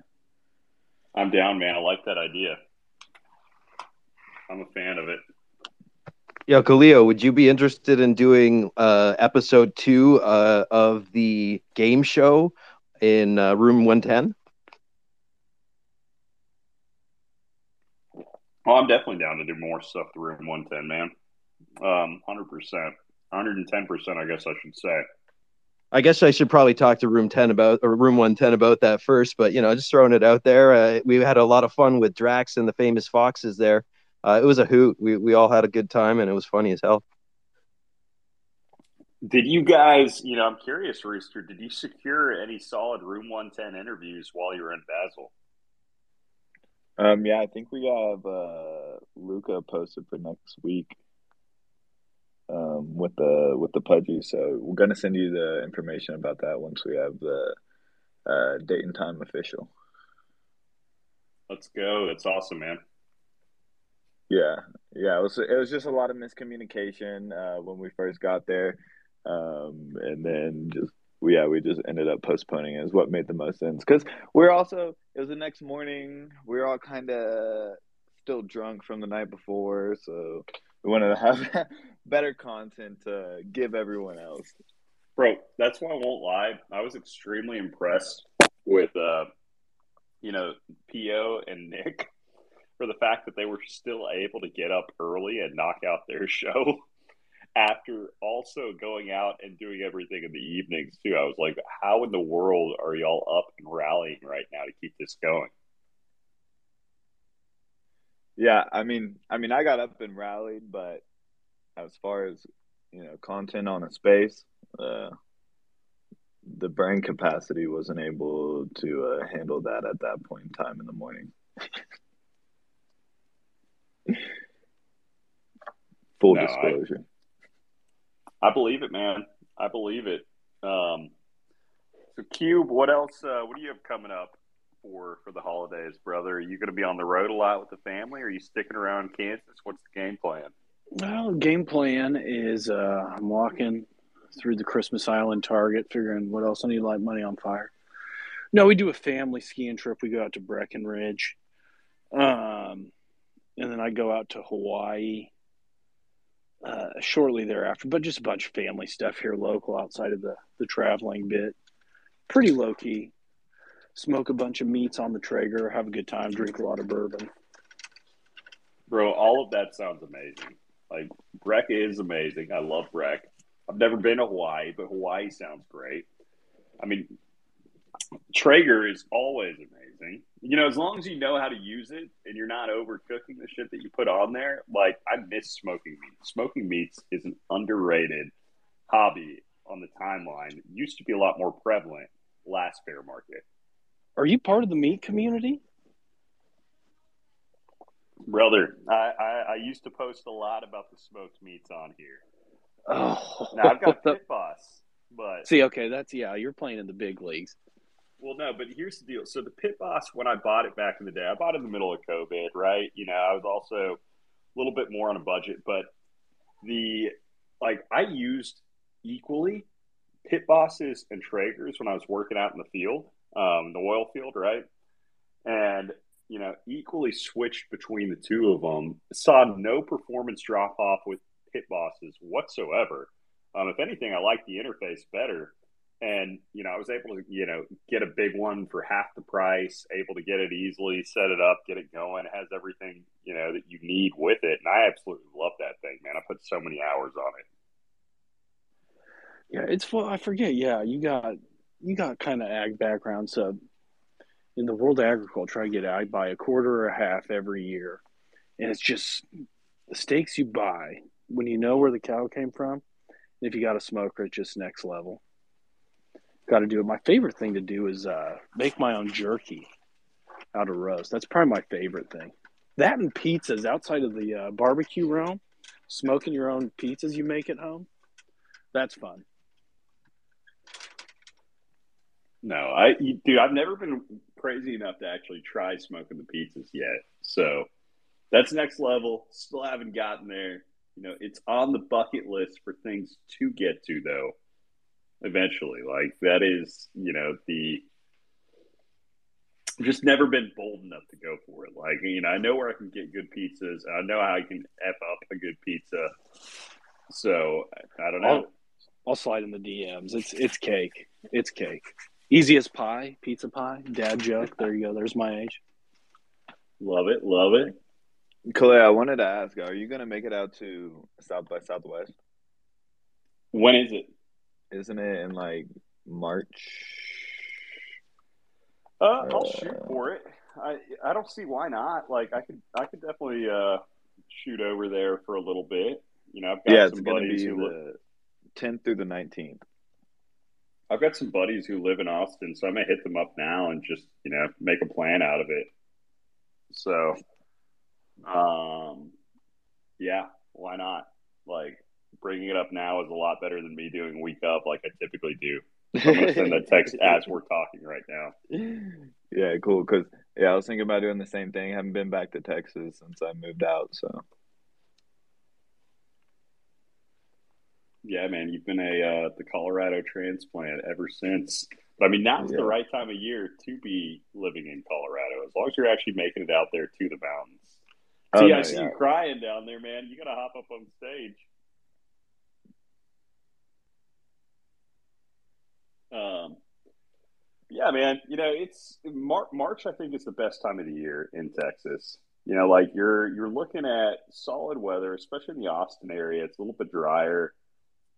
I'm down, man. I like that idea. I'm a fan of it.
Yeah, Khalil, would you be interested in doing uh, episode two uh, of the game show in uh, room 110?
Oh, I'm definitely down to do more stuff to room 110, man. Um, 100%. 110%, I guess I should say.
I guess I should probably talk to room 10 about or room 110 about that first, but you know, just throwing it out there. Uh, we had a lot of fun with Drax and the famous foxes there. Uh, it was a hoot. We we all had a good time and it was funny as hell.
Did you guys, you know, I'm curious, Rooster, did you secure any solid room 110 interviews while you were in Basel?
Um, yeah, I think we have uh, Luca posted for next week um, with the with the pudgy. So we're gonna send you the information about that once we have the uh, date and time official.
Let's go! It's awesome, man.
Yeah, yeah. It was it was just a lot of miscommunication uh, when we first got there, um, and then just yeah, we just ended up postponing it. Is what made the most sense because we're also it was the next morning. We are all kind of still drunk from the night before, so we wanted to have better content to give everyone else.
Bro, that's why I won't lie. I was extremely impressed with, uh, you know, Po and Nick for the fact that they were still able to get up early and knock out their show after also going out and doing everything in the evenings too. I was like, how in the world are y'all up and rallying right now to keep this going?
Yeah, I mean, I mean, I got up and rallied, but as far as you know, content on a space, uh, the brain capacity wasn't able to uh, handle that at that point in time in the morning. Full no, disclosure.
I, I, believe it, man. I believe it. Um, so, Cube, what else? Uh, what do you have coming up? for for the holidays, brother? Are you going to be on the road a lot with the family? Are you sticking around Kansas? What's the game plan?
Well, game plan is uh, I'm walking through the Christmas Island Target, figuring what else I need to light money on fire. No, we do a family skiing trip. We go out to Breckenridge, um, and then I go out to Hawaii uh, shortly thereafter. But just a bunch of family stuff here, local, outside of the the traveling bit. Pretty low key smoke a bunch of meats on the Traeger, have a good time, drink a lot of bourbon.
Bro, all of that sounds amazing. Like Breck is amazing. I love Breck. I've never been to Hawaii, but Hawaii sounds great. I mean, Traeger is always amazing. You know, as long as you know how to use it and you're not overcooking the shit that you put on there. Like, I miss smoking meat. Smoking meats is an underrated hobby on the timeline. It used to be a lot more prevalent last fair market.
Are you part of the meat community?
Brother, I, I, I used to post a lot about the smoked meats on here.
Oh,
now I've got Pit Boss, but
see, okay, that's yeah, you're playing in the big leagues.
Well, no, but here's the deal. So the Pit Boss, when I bought it back in the day, I bought it in the middle of COVID, right? You know, I was also a little bit more on a budget, but the like I used equally Pit Bosses and Traegers when I was working out in the field, um, the oil field, right? And you know, equally switched between the two of them. Saw no performance drop off with Pit Bosses whatsoever. Um, if anything, I like the interface better. And, you know, I was able to, you know, get a big one for half the price, able to get it easily, set it up, get it going. It has everything, you know, that you need with it. And I absolutely love that thing, man. I put so many hours on it.
Yeah, it's well, I forget. Yeah, you got you got kind of ag background, so in the world of agriculture, I get out, I buy a quarter or a half every year, and it's just the steaks you buy when you know where the cow came from. And if you got a smoker, it's just next level. Got to do it. My favorite thing to do is uh, make my own jerky out of roast. That's probably my favorite thing. That and pizzas outside of the uh, barbecue realm, smoking your own pizzas you make at home. That's fun.
No, I dude, I've never been crazy enough to actually try smoking the pizzas yet. So that's next level. Still haven't gotten there. You know, it's on the bucket list for things to get to though. Eventually, like that is, you know, the just never been bold enough to go for it. Like, you know, I know where I can get good pizzas. I know how I can f up a good pizza. So I don't know.
I'll, I'll slide in the DMs. It's it's cake. It's cake. Easiest pie, pizza pie, dad joke. There you go. There's my age.
Love it, love it.
Clay, I wanted to ask, are you gonna make it out to South by Southwest?
When is it?
Isn't it in like March?
Uh, I'll uh, shoot for it. I I don't see why not. Like I could I could definitely uh, shoot over there for a little bit. You know, I've got
yeah, it's gonna be the tenth through the nineteenth.
I've got some buddies who live in Austin, so I may hit them up now and just you know make a plan out of it. So, um, yeah, why not? Like bringing it up now is a lot better than me doing week up like I typically do. I'm gonna send that text as we're talking right now.
Yeah, cool. Because yeah, I was thinking about doing the same thing. I haven't been back to Texas since I moved out, so
Yeah, man, you've been a uh, the Colorado transplant ever since. But I mean, now's yeah. the right time of year to be living in Colorado, as long as you're actually making it out there to the mountains. Oh, See, no, I see yeah. you crying down there, man. You got to hop up on stage. Um, yeah, man. You know, it's Mar- March. I think is the best time of the year in Texas. You know, like you're you're looking at solid weather, especially in the Austin area. It's a little bit drier.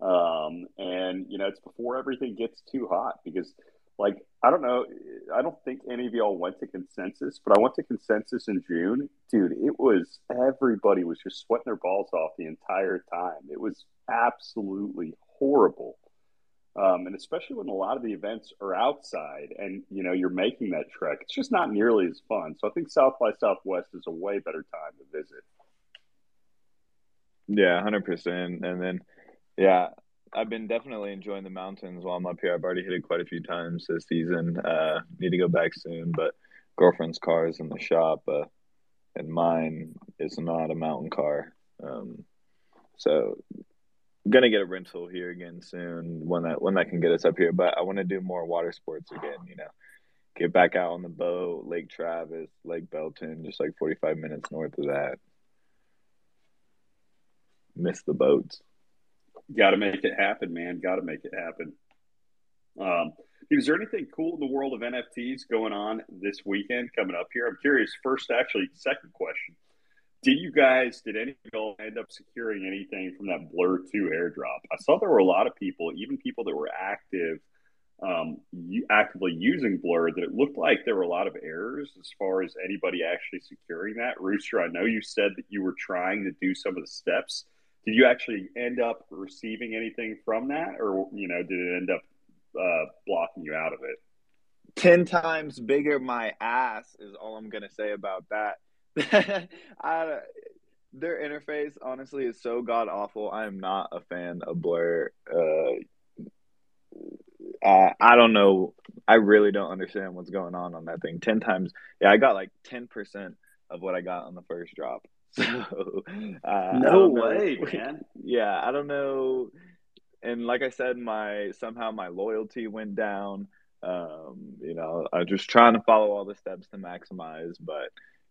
Um, and you know, it's before everything gets too hot because, like, I don't know, I don't think any of y'all went to consensus, but I went to consensus in June, dude. It was everybody was just sweating their balls off the entire time. It was absolutely horrible. Um, and especially when a lot of the events are outside and you know you're making that trek it's just not nearly as fun so i think south by southwest is a way better time to visit
yeah 100% and then yeah, I've been definitely enjoying the mountains while I'm up here. I've already hit it quite a few times this season. Uh, need to go back soon, but girlfriend's car is in the shop, uh, and mine is not a mountain car. Um, so I'm gonna get a rental here again soon when that when that can get us up here. But I want to do more water sports again. You know, get back out on the boat, Lake Travis, Lake Belton, just like 45 minutes north of that. Miss the boats.
Got to make it happen, man. Got to make it happen. Um, is there anything cool in the world of NFTs going on this weekend coming up here? I'm curious. First, actually, second question: Did you guys, did any of y'all end up securing anything from that Blur Two airdrop? I saw there were a lot of people, even people that were active, um, actively using Blur, that it looked like there were a lot of errors as far as anybody actually securing that. Rooster, I know you said that you were trying to do some of the steps did you actually end up receiving anything from that, or you know, did it end up uh, blocking you out of it?
ten times bigger my ass is all I'm gonna say about that. I, their interface honestly is so god awful. I am not a fan of Blur. Uh, I, I don't know. I really don't understand what's going on on that thing. Ten times, yeah, I got like ten percent of what I got on the first drop. So uh,
no way, man.
Yeah, I don't know. And like I said, my somehow my loyalty went down. Um, you know, I was just trying to follow all the steps to maximize, but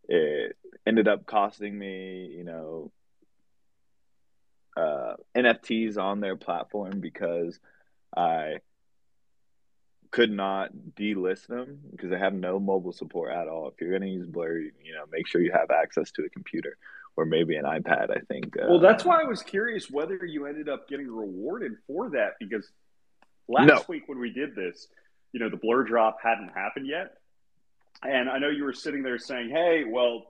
it ended up costing me, you know, uh, NFTs on their platform because I could not delist them because they have no mobile support at all. If you're going to use Blur, you know, make sure you have access to a computer or maybe an iPad. I think.
Uh, well, that's why I was curious whether you ended up getting rewarded for that because last no. week when we did this, you know, the Blur drop hadn't happened yet, and I know you were sitting there saying, "Hey, well,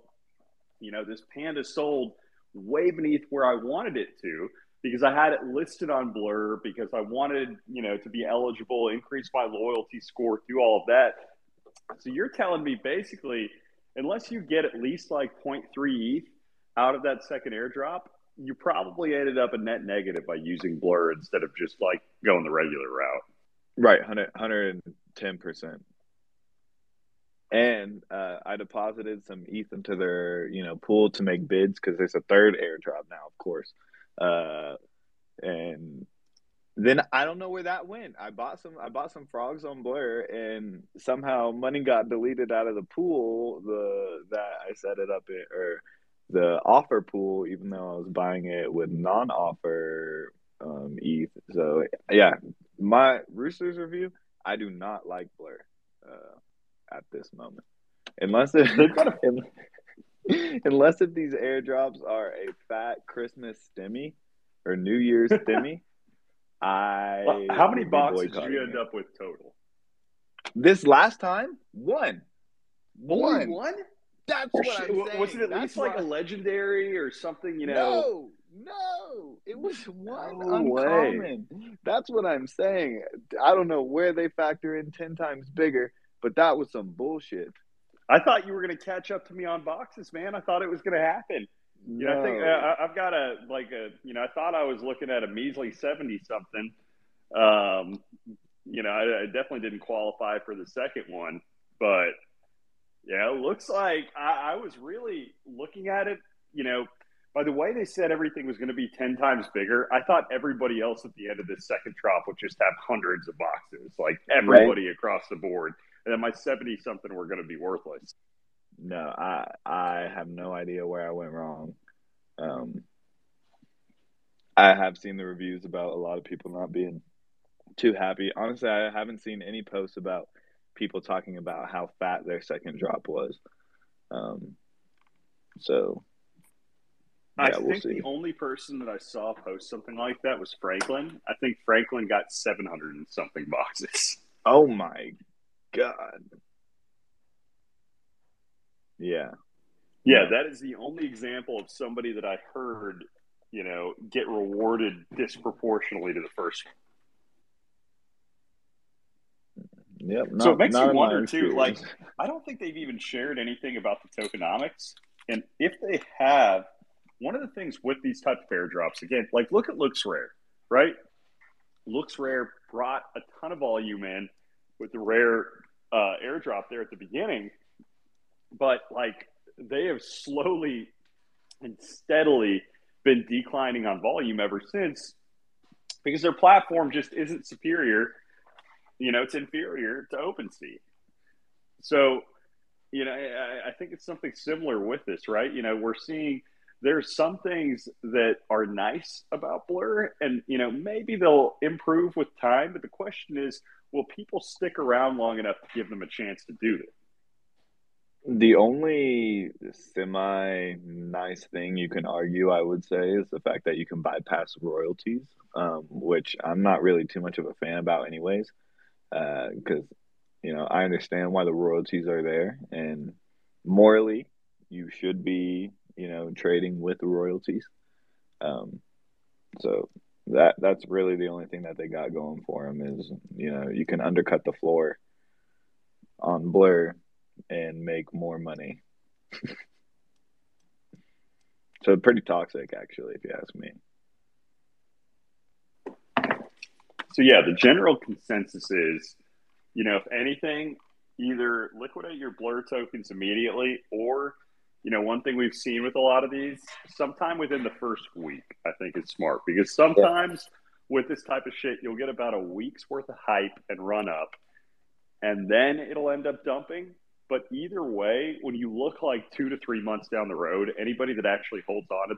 you know, this panda sold way beneath where I wanted it to." Because I had it listed on Blur, because I wanted, you know, to be eligible, increase my loyalty score, do all of that. So you're telling me basically, unless you get at least like 0.3 ETH out of that second airdrop, you probably ended up a net negative by using Blur instead of just like going the regular route.
Right, 100, 110%. And uh, I deposited some ETH into their, you know, pool to make bids because there's a third airdrop now, of course. Uh, and then I don't know where that went. I bought some I bought some frogs on Blur and somehow money got deleted out of the pool the that I set it up in or the offer pool, even though I was buying it with non-offer um, ETH. So yeah, my Roosters review, I do not like Blur uh, at this moment, unless it, unless if these airdrops are a fat Christmas stimmy or New Year's stimmy. I
well, how many boxes did you end it. up with total?
This last time, one.
One. one?
That's what I'm saying.
Was it at That's least like a legendary or something? You
know? No, no, it was one no uncommon. Way. That's what I'm saying. I don't know where they factor in ten times bigger, but that was some bullshit.
I thought you were going to catch up to me on boxes, man. I thought it was going to happen. No. You know, I think uh, I've got a like a you know I thought I was looking at a measly seventy something. Um, you know, I, I definitely didn't qualify for the second one, but yeah, it looks like I, I, was really looking at it. You know, by the way they said everything was going to be ten times bigger, I thought everybody else at the end of this second drop would just have hundreds of boxes, like everybody right. across the board, and then my seventy something were going to be worthless.
No, I I have no idea where I went wrong. Um, I have seen the reviews about a lot of people not being too happy. Honestly, I haven't seen any posts about people talking about how fat their second drop was. Um, so
yeah, I we'll think see. the only person that I saw post something like that was Franklin. I think Franklin got 700 and something boxes.
Oh my god. Yeah.
Yeah, that is the only example of somebody that I heard, you know, get rewarded disproportionately to the first
Yep.
Not, so it makes you wonder too. Like, I don't think they've even shared anything about the tokenomics, and if they have, one of the things with these type of airdrops, again, like look at LooksRare, right? LooksRare brought a ton of volume in with the rare uh, airdrop there at the beginning, but like they have slowly and steadily been declining on volume ever since because their platform just isn't superior you know, it's inferior to OpenSea. So, you know, I, I think it's something similar with this, right? You know, we're seeing there's some things that are nice about Blur, and you know, maybe they'll improve with time. But the question is, will people stick around long enough to give them a chance to do it?
The only semi nice thing you can argue, I would say, is the fact that you can bypass royalties, um, which I'm not really too much of a fan about, anyways because uh, you know I understand why the royalties are there, and morally, you should be you know trading with royalties. Um, so that that's really the only thing that they got going for them is you know you can undercut the floor on Blur and make more money. so pretty toxic, actually, if you ask me.
So yeah, the general consensus is, you know, if anything, either liquidate your blur tokens immediately, or, you know, one thing we've seen with a lot of these, sometime within the first week, I think is smart because sometimes yeah. with this type of shit, you'll get about a week's worth of hype and run up, and then it'll end up dumping. But either way, when you look like two to three months down the road, anybody that actually holds on to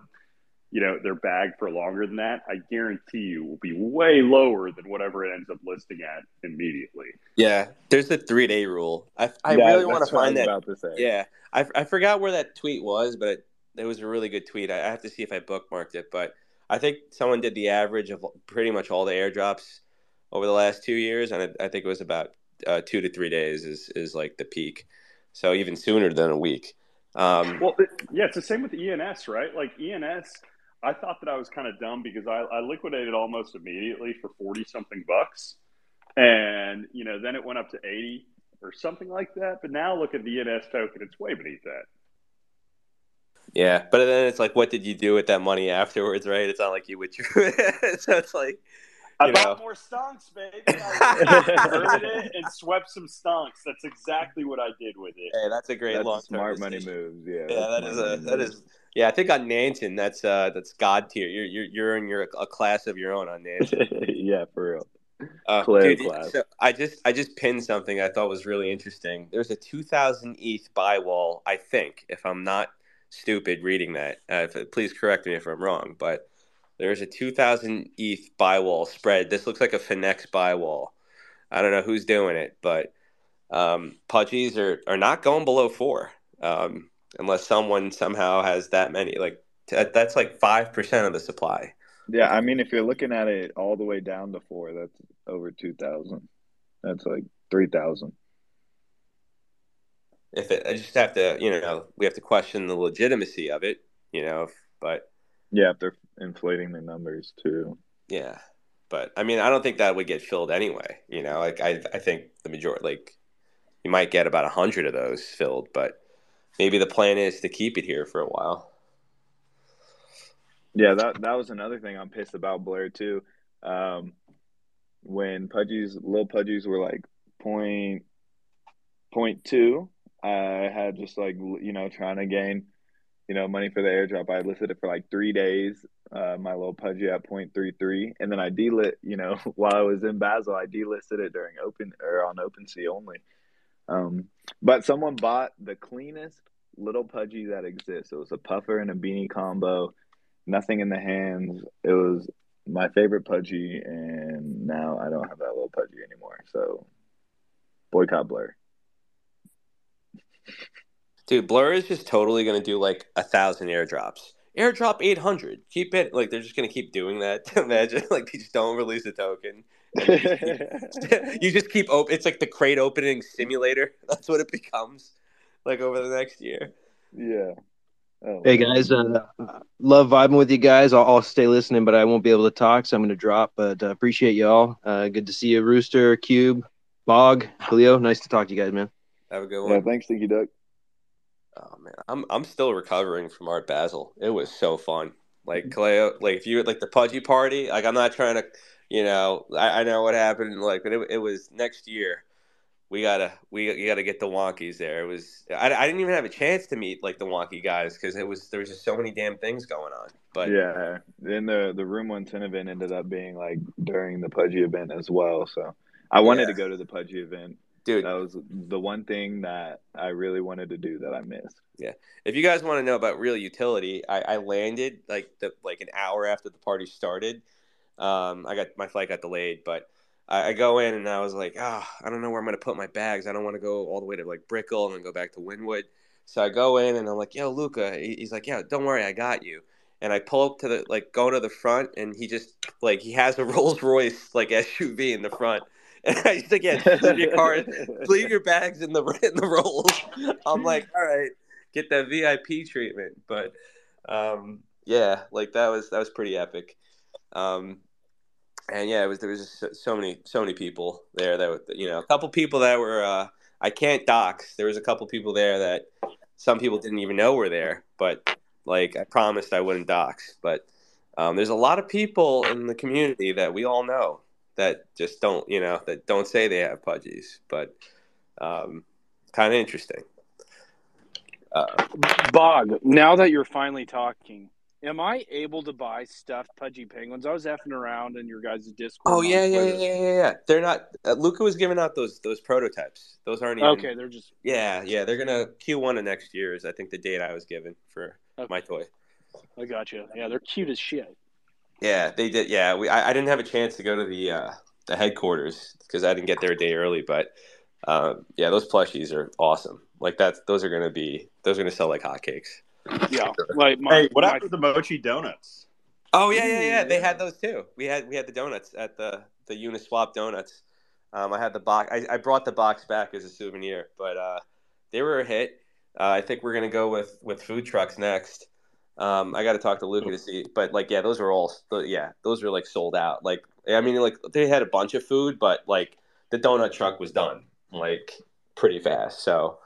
you know their bag for longer than that, I guarantee you will be way lower than whatever it ends up listing at immediately.
Yeah, there's the three day rule. I, I yeah, really want to find that. Yeah, I, I forgot where that tweet was, but it, it was a really good tweet. I, I have to see if I bookmarked it, but I think someone did the average of pretty much all the airdrops over the last two years, and I, I think it was about uh, two to three days is is like the peak. So even sooner than a week. Um,
well, yeah, it's the same with ENS, right? Like ENS I thought that I was kind of dumb because I, I liquidated almost immediately for 40 something bucks. And, you know, then it went up to 80 or something like that. But now look at the ENS token, it's way beneath that.
Yeah, but then it's like, what did you do with that money afterwards, right? It's not like you withdrew it. so it's like,
I bought more stonks, baby. I it and swept some stonks. That's exactly what I did with it.
Hey, that's a great long
smart money move. Yeah,
yeah, that is a that is yeah, I think on Nansen, that's uh, that's god tier. You're you're you're in your a class of your own on Nansen.
yeah, for real.
Uh, dude. So I just I just pinned something I thought was really interesting. There's a 2,000 ETH buy wall. I think, if I'm not stupid reading that, uh, if, please correct me if I'm wrong. But there's a 2,000 ETH buy wall spread. This looks like a Finex buy wall. I don't know who's doing it, but um, pudgies are are not going below four. Um, unless someone somehow has that many. Like that's like five percent of the supply.
Yeah, I mean, if you're looking at it all the way down to four, that's over two thousand. That's like three thousand.
If it, I just have to, you know, we have to question the legitimacy of it, you know, but
yeah, if they're inflating the numbers too.
Yeah, but I mean, I don't think that would get filled anyway. You know, like I, I think the majority, like you might get about a hundred of those filled, but maybe the plan is to keep it here for a while.
Yeah, that that was another thing I'm pissed about Blur too. Um, when Pudgies, little Pudgies were like point point two, I had just like you know trying to gain you know money for the airdrop. I listed it for like three days. Uh, my little Pudgy at point three three, and then I delit. You know, while I was in Basel, I delisted it during open or on OpenSea only. Um, but someone bought the cleanest little pudgy that exists. It was a puffer and a beanie combo, nothing in the hands. It was my favorite pudgy, and now I don't have that little pudgy anymore. So boycott Blur.
Dude, Blur is just totally gonna do like a thousand airdrops. Airdrop eight hundred. Keep it like they're just gonna keep doing that. Imagine like they just don't release a token. you just keep open. It's like the crate opening simulator. That's what it becomes, like over the next year.
Yeah.
Oh, hey guys, uh, love vibing with you guys. I'll, I'll, stay listening, but I won't be able to talk, so I'm going to drop. But uh, appreciate y'all. Uh, good to see you, Rooster, Cube, Bog, Leo. Nice to talk to you guys, man.
Have a good one.
Yeah, thanks, Thank you, Duck.
Oh man, I'm I'm still recovering from Art Basel. It was so fun. Like Cleo, like if you like the pudgy party, like I'm not trying to you know, I, I know what happened. Like, but it, it was next year. We gotta we you gotta get the wonkies there. It was I, I didn't even have a chance to meet like the wonky guys because it was there was just so many damn things going on. But
yeah, then the the room one ten event ended up being like during the pudgy event as well. So I wanted yeah. to go to the pudgy event. Dude, that was the one thing that I really wanted to do that I missed.
Yeah, if you guys want to know about real utility, I, I landed like the like an hour after the party started um, I got my flight got delayed, but I, I go in and I was like, ah, oh, I don't know where I'm gonna put my bags. I don't want to go all the way to like Brickell and then go back to Wynwood. So I go in and I'm like, yo, Luca. He's like, yeah, don't worry, I got you. And I pull up to the like go to the front, and he just like he has a Rolls Royce like SUV in the front. And I just like, yeah, leave your car, leave your bags in the in the rolls. I'm like, all right, get that VIP treatment. But um, yeah, like that was that was pretty epic. Um, and yeah, it was there was just so many so many people there that you know a couple people that were uh, I can't dox. There was a couple people there that some people didn't even know were there, but like I promised I wouldn't dox. But um, there's a lot of people in the community that we all know that just don't, you know, that don't say they have pudgies, but um, kind of interesting.
Uh, Bog, now that you're finally talking, am I able to buy stuffed pudgy penguins? I was effing around in your guys' Discord.
Oh yeah, yeah, yeah, yeah, yeah. They're not. Uh, Luca was giving out those those prototypes. Those aren't even.
Okay, they're just.
Yeah, yeah. They're gonna Q1 of next year is I think the date I was given for okay. my toy.
I got you. Yeah, they're cute as shit.
Yeah, they did. Yeah, we. I, I didn't have a chance to go to the uh, the headquarters because I didn't get there a day early, but uh, yeah, those plushies are awesome. Like that's those are gonna be those are gonna sell like hotcakes.
Yeah, like
my, hey, what my, happened to the mochi donuts?
Oh yeah, yeah, yeah. They had those too. We had we had the donuts at the the Uniswap donuts. Um, I had the box. I, I brought the box back as a souvenir, but uh, they were a hit. Uh, I think we're gonna go with with food trucks next. Um, I got to talk to Luca to see, but like, yeah, those were all, yeah, those were like sold out. Like, I mean, like they had a bunch of food, but like the donut truck was done like pretty fast. So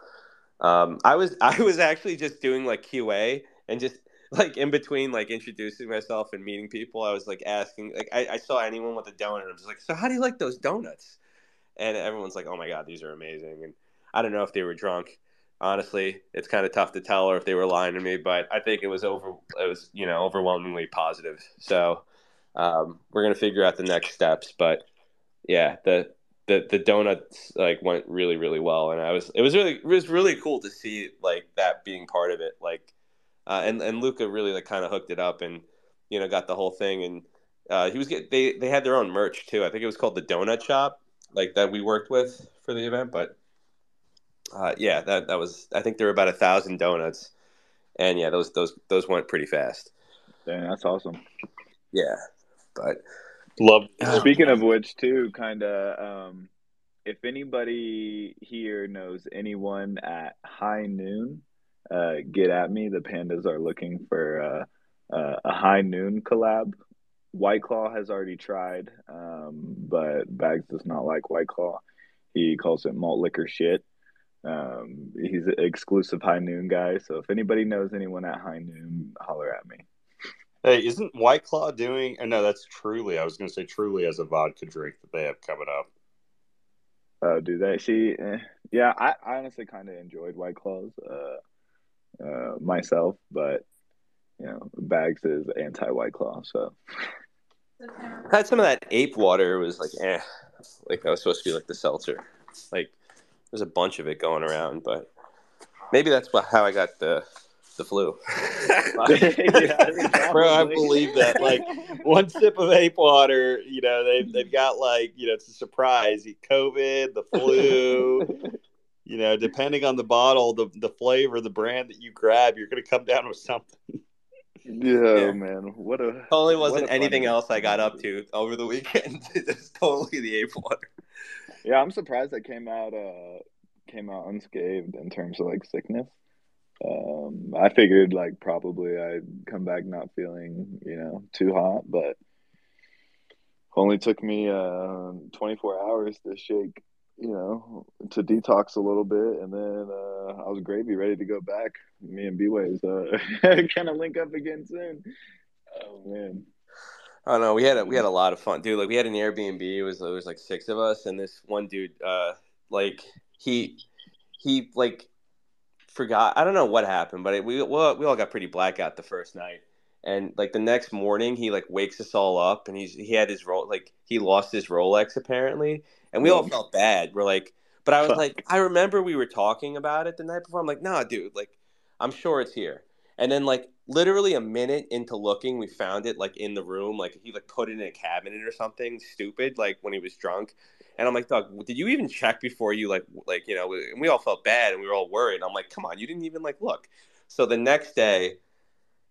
um, I was, I was actually just doing like QA and just like in between like introducing myself and meeting people, I was like asking, like I, I saw anyone with a donut, I'm just like, so how do you like those donuts? And everyone's like, oh my god, these are amazing. And I don't know if they were drunk honestly. It's kind of tough to tell or if they were lying to me, but I think it was over. It was you know overwhelmingly positive. So um, we're gonna figure out the next steps. But yeah, the the the donuts like went really really well, and I was it was really it was really cool to see like that being part of it. Like uh, and and Luca really like kind of hooked it up and you know got the whole thing and. Uh, he was get, they they had their own merch too. I think it was called the Donut Shop, like that we worked with for the event. But uh, yeah, that that was. I think there were about a thousand donuts, and yeah, those those those went pretty fast.
Dang, that's awesome.
Yeah, but
love.
Speaking of which, too, kind of. Um, if anybody here knows anyone at High Noon, uh, get at me. The pandas are looking for uh, uh, a High Noon collab. White Claw has already tried, um, but Bags does not like White Claw. He calls it malt liquor shit. Um, he's an exclusive High Noon guy. So if anybody knows anyone at High Noon, holler at me.
Hey, isn't White Claw doing? Oh, no, that's Truly. I was going to say Truly as a vodka drink that they have coming up.
Oh, do they? See, eh, yeah, I, I honestly kind of enjoyed White Claws uh, uh, myself, but you know, Bags is anti White Claw, so.
I had some of that ape water. It was like, eh, like that was supposed to be like the seltzer, like there's a bunch of it going around, but maybe that's how I got the the flu.
yeah, Bro, I believe that. Like one sip of ape water, you know, they they've got like, you know, it's a surprise. COVID, the flu. you know, depending on the bottle, the the flavor, the brand that you grab, you're gonna come down with something.
Yeah, yeah, man. What a
totally wasn't anything else I got up to over the weekend. it's totally the ape water.
Yeah, I'm surprised that came out uh came out unscathed in terms of like sickness. Um, I figured like probably I'd come back not feeling you know too hot, but only took me uh 24 hours to shake you know to detox a little bit, and then uh, I was gravy ready to go back. Me and B-Ways uh, kind of link up again soon. Oh man.
I oh, no, we had a we had a lot of fun, dude. Like we had an Airbnb. It was it was like six of us, and this one dude, uh, like he he like forgot. I don't know what happened, but it, we we all, we all got pretty blackout the first night, and like the next morning, he like wakes us all up, and he's he had his role like he lost his Rolex apparently, and we all felt bad. We're like, but I was like, I remember we were talking about it the night before. I'm like, nah, dude, like I'm sure it's here. And then like literally a minute into looking, we found it like in the room. Like he like put it in a cabinet or something stupid, like when he was drunk. And I'm like, Doug, did you even check before you like like you know? And we all felt bad and we were all worried. I'm like, come on, you didn't even like look. So the next day,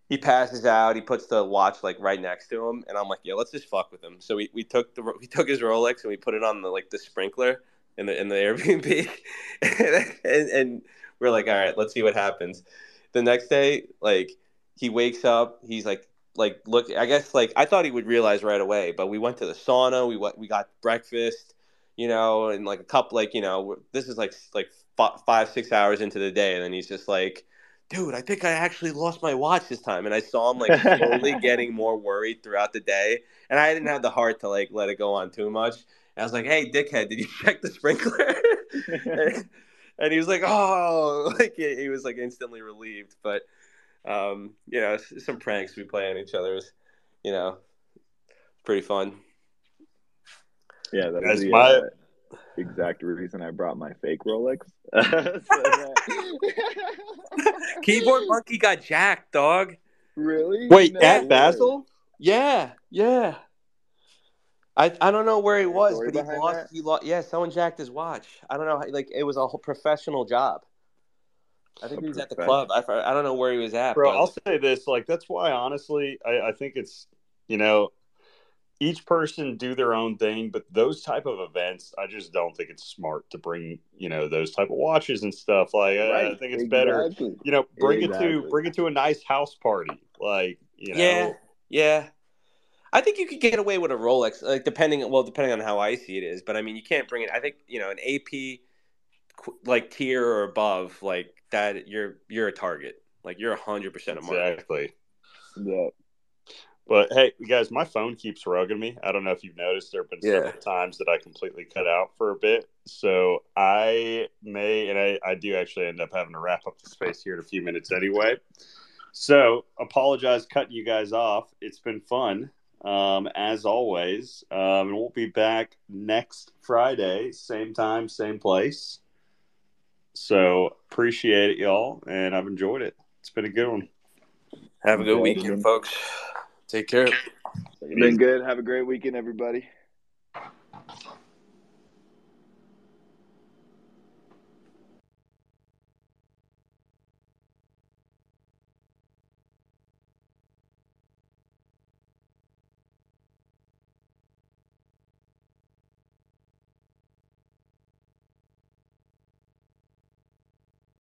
he passes out. He puts the watch like right next to him, and I'm like, yeah, let's just fuck with him. So we, we took the we took his Rolex and we put it on the like the sprinkler in the in the Airbnb, and, and we're like, all right, let's see what happens the next day, like he wakes up, he's like like look I guess like I thought he would realize right away, but we went to the sauna, we we got breakfast, you know, and like a couple, like you know, this is like like five six hours into the day, and then he's just like, dude, I think I actually lost my watch this time, and I saw him like slowly getting more worried throughout the day, and I didn't have the heart to like let it go on too much. I was like, "Hey, dickhead, did you check the sprinkler?" and he was like, "Oh," like he was like instantly relieved. But um, you know, some pranks we play on each other is, you know, pretty fun.
Yeah, that is the my... uh, exact reason I brought my fake Rolex.
Keyboard Monkey got jacked, dog.
Really?
Wait, no at way. Basel? Yeah, yeah. I, I don't know where he was, but he lost. That? He lost. Yeah, someone jacked his watch. I don't know. Like it was a whole professional job. I think a he was at the club. I, I don't know where he was at.
Bro, but... I'll say this: like that's why, honestly, I, I think it's you know, each person do their own thing, but those type of events, I just don't think it's smart to bring you know those type of watches and stuff. Like right. I, I think it's exactly. better, you know, bring exactly. it to bring it to a nice house party. Like you know,
yeah, yeah. I think you could get away with a Rolex, like depending well, depending on how icy it is. But I mean, you can't bring it. I think you know an AP like tier or above, like that. You're you're a target. Like you're hundred percent a market.
Exactly.
Yeah.
But hey, guys, my phone keeps rugging me. I don't know if you've noticed. There have been yeah. several times that I completely cut out for a bit. So I may, and I, I do actually end up having to wrap up the space here in a few minutes anyway. So apologize cutting you guys off. It's been fun um, as always. Um, and we'll be back next Friday, same time, same place. So appreciate it, y'all, and I've enjoyed it. It's been a good one.
Have a good weekend, folks. Take care.
Been good. Have a great weekend, everybody.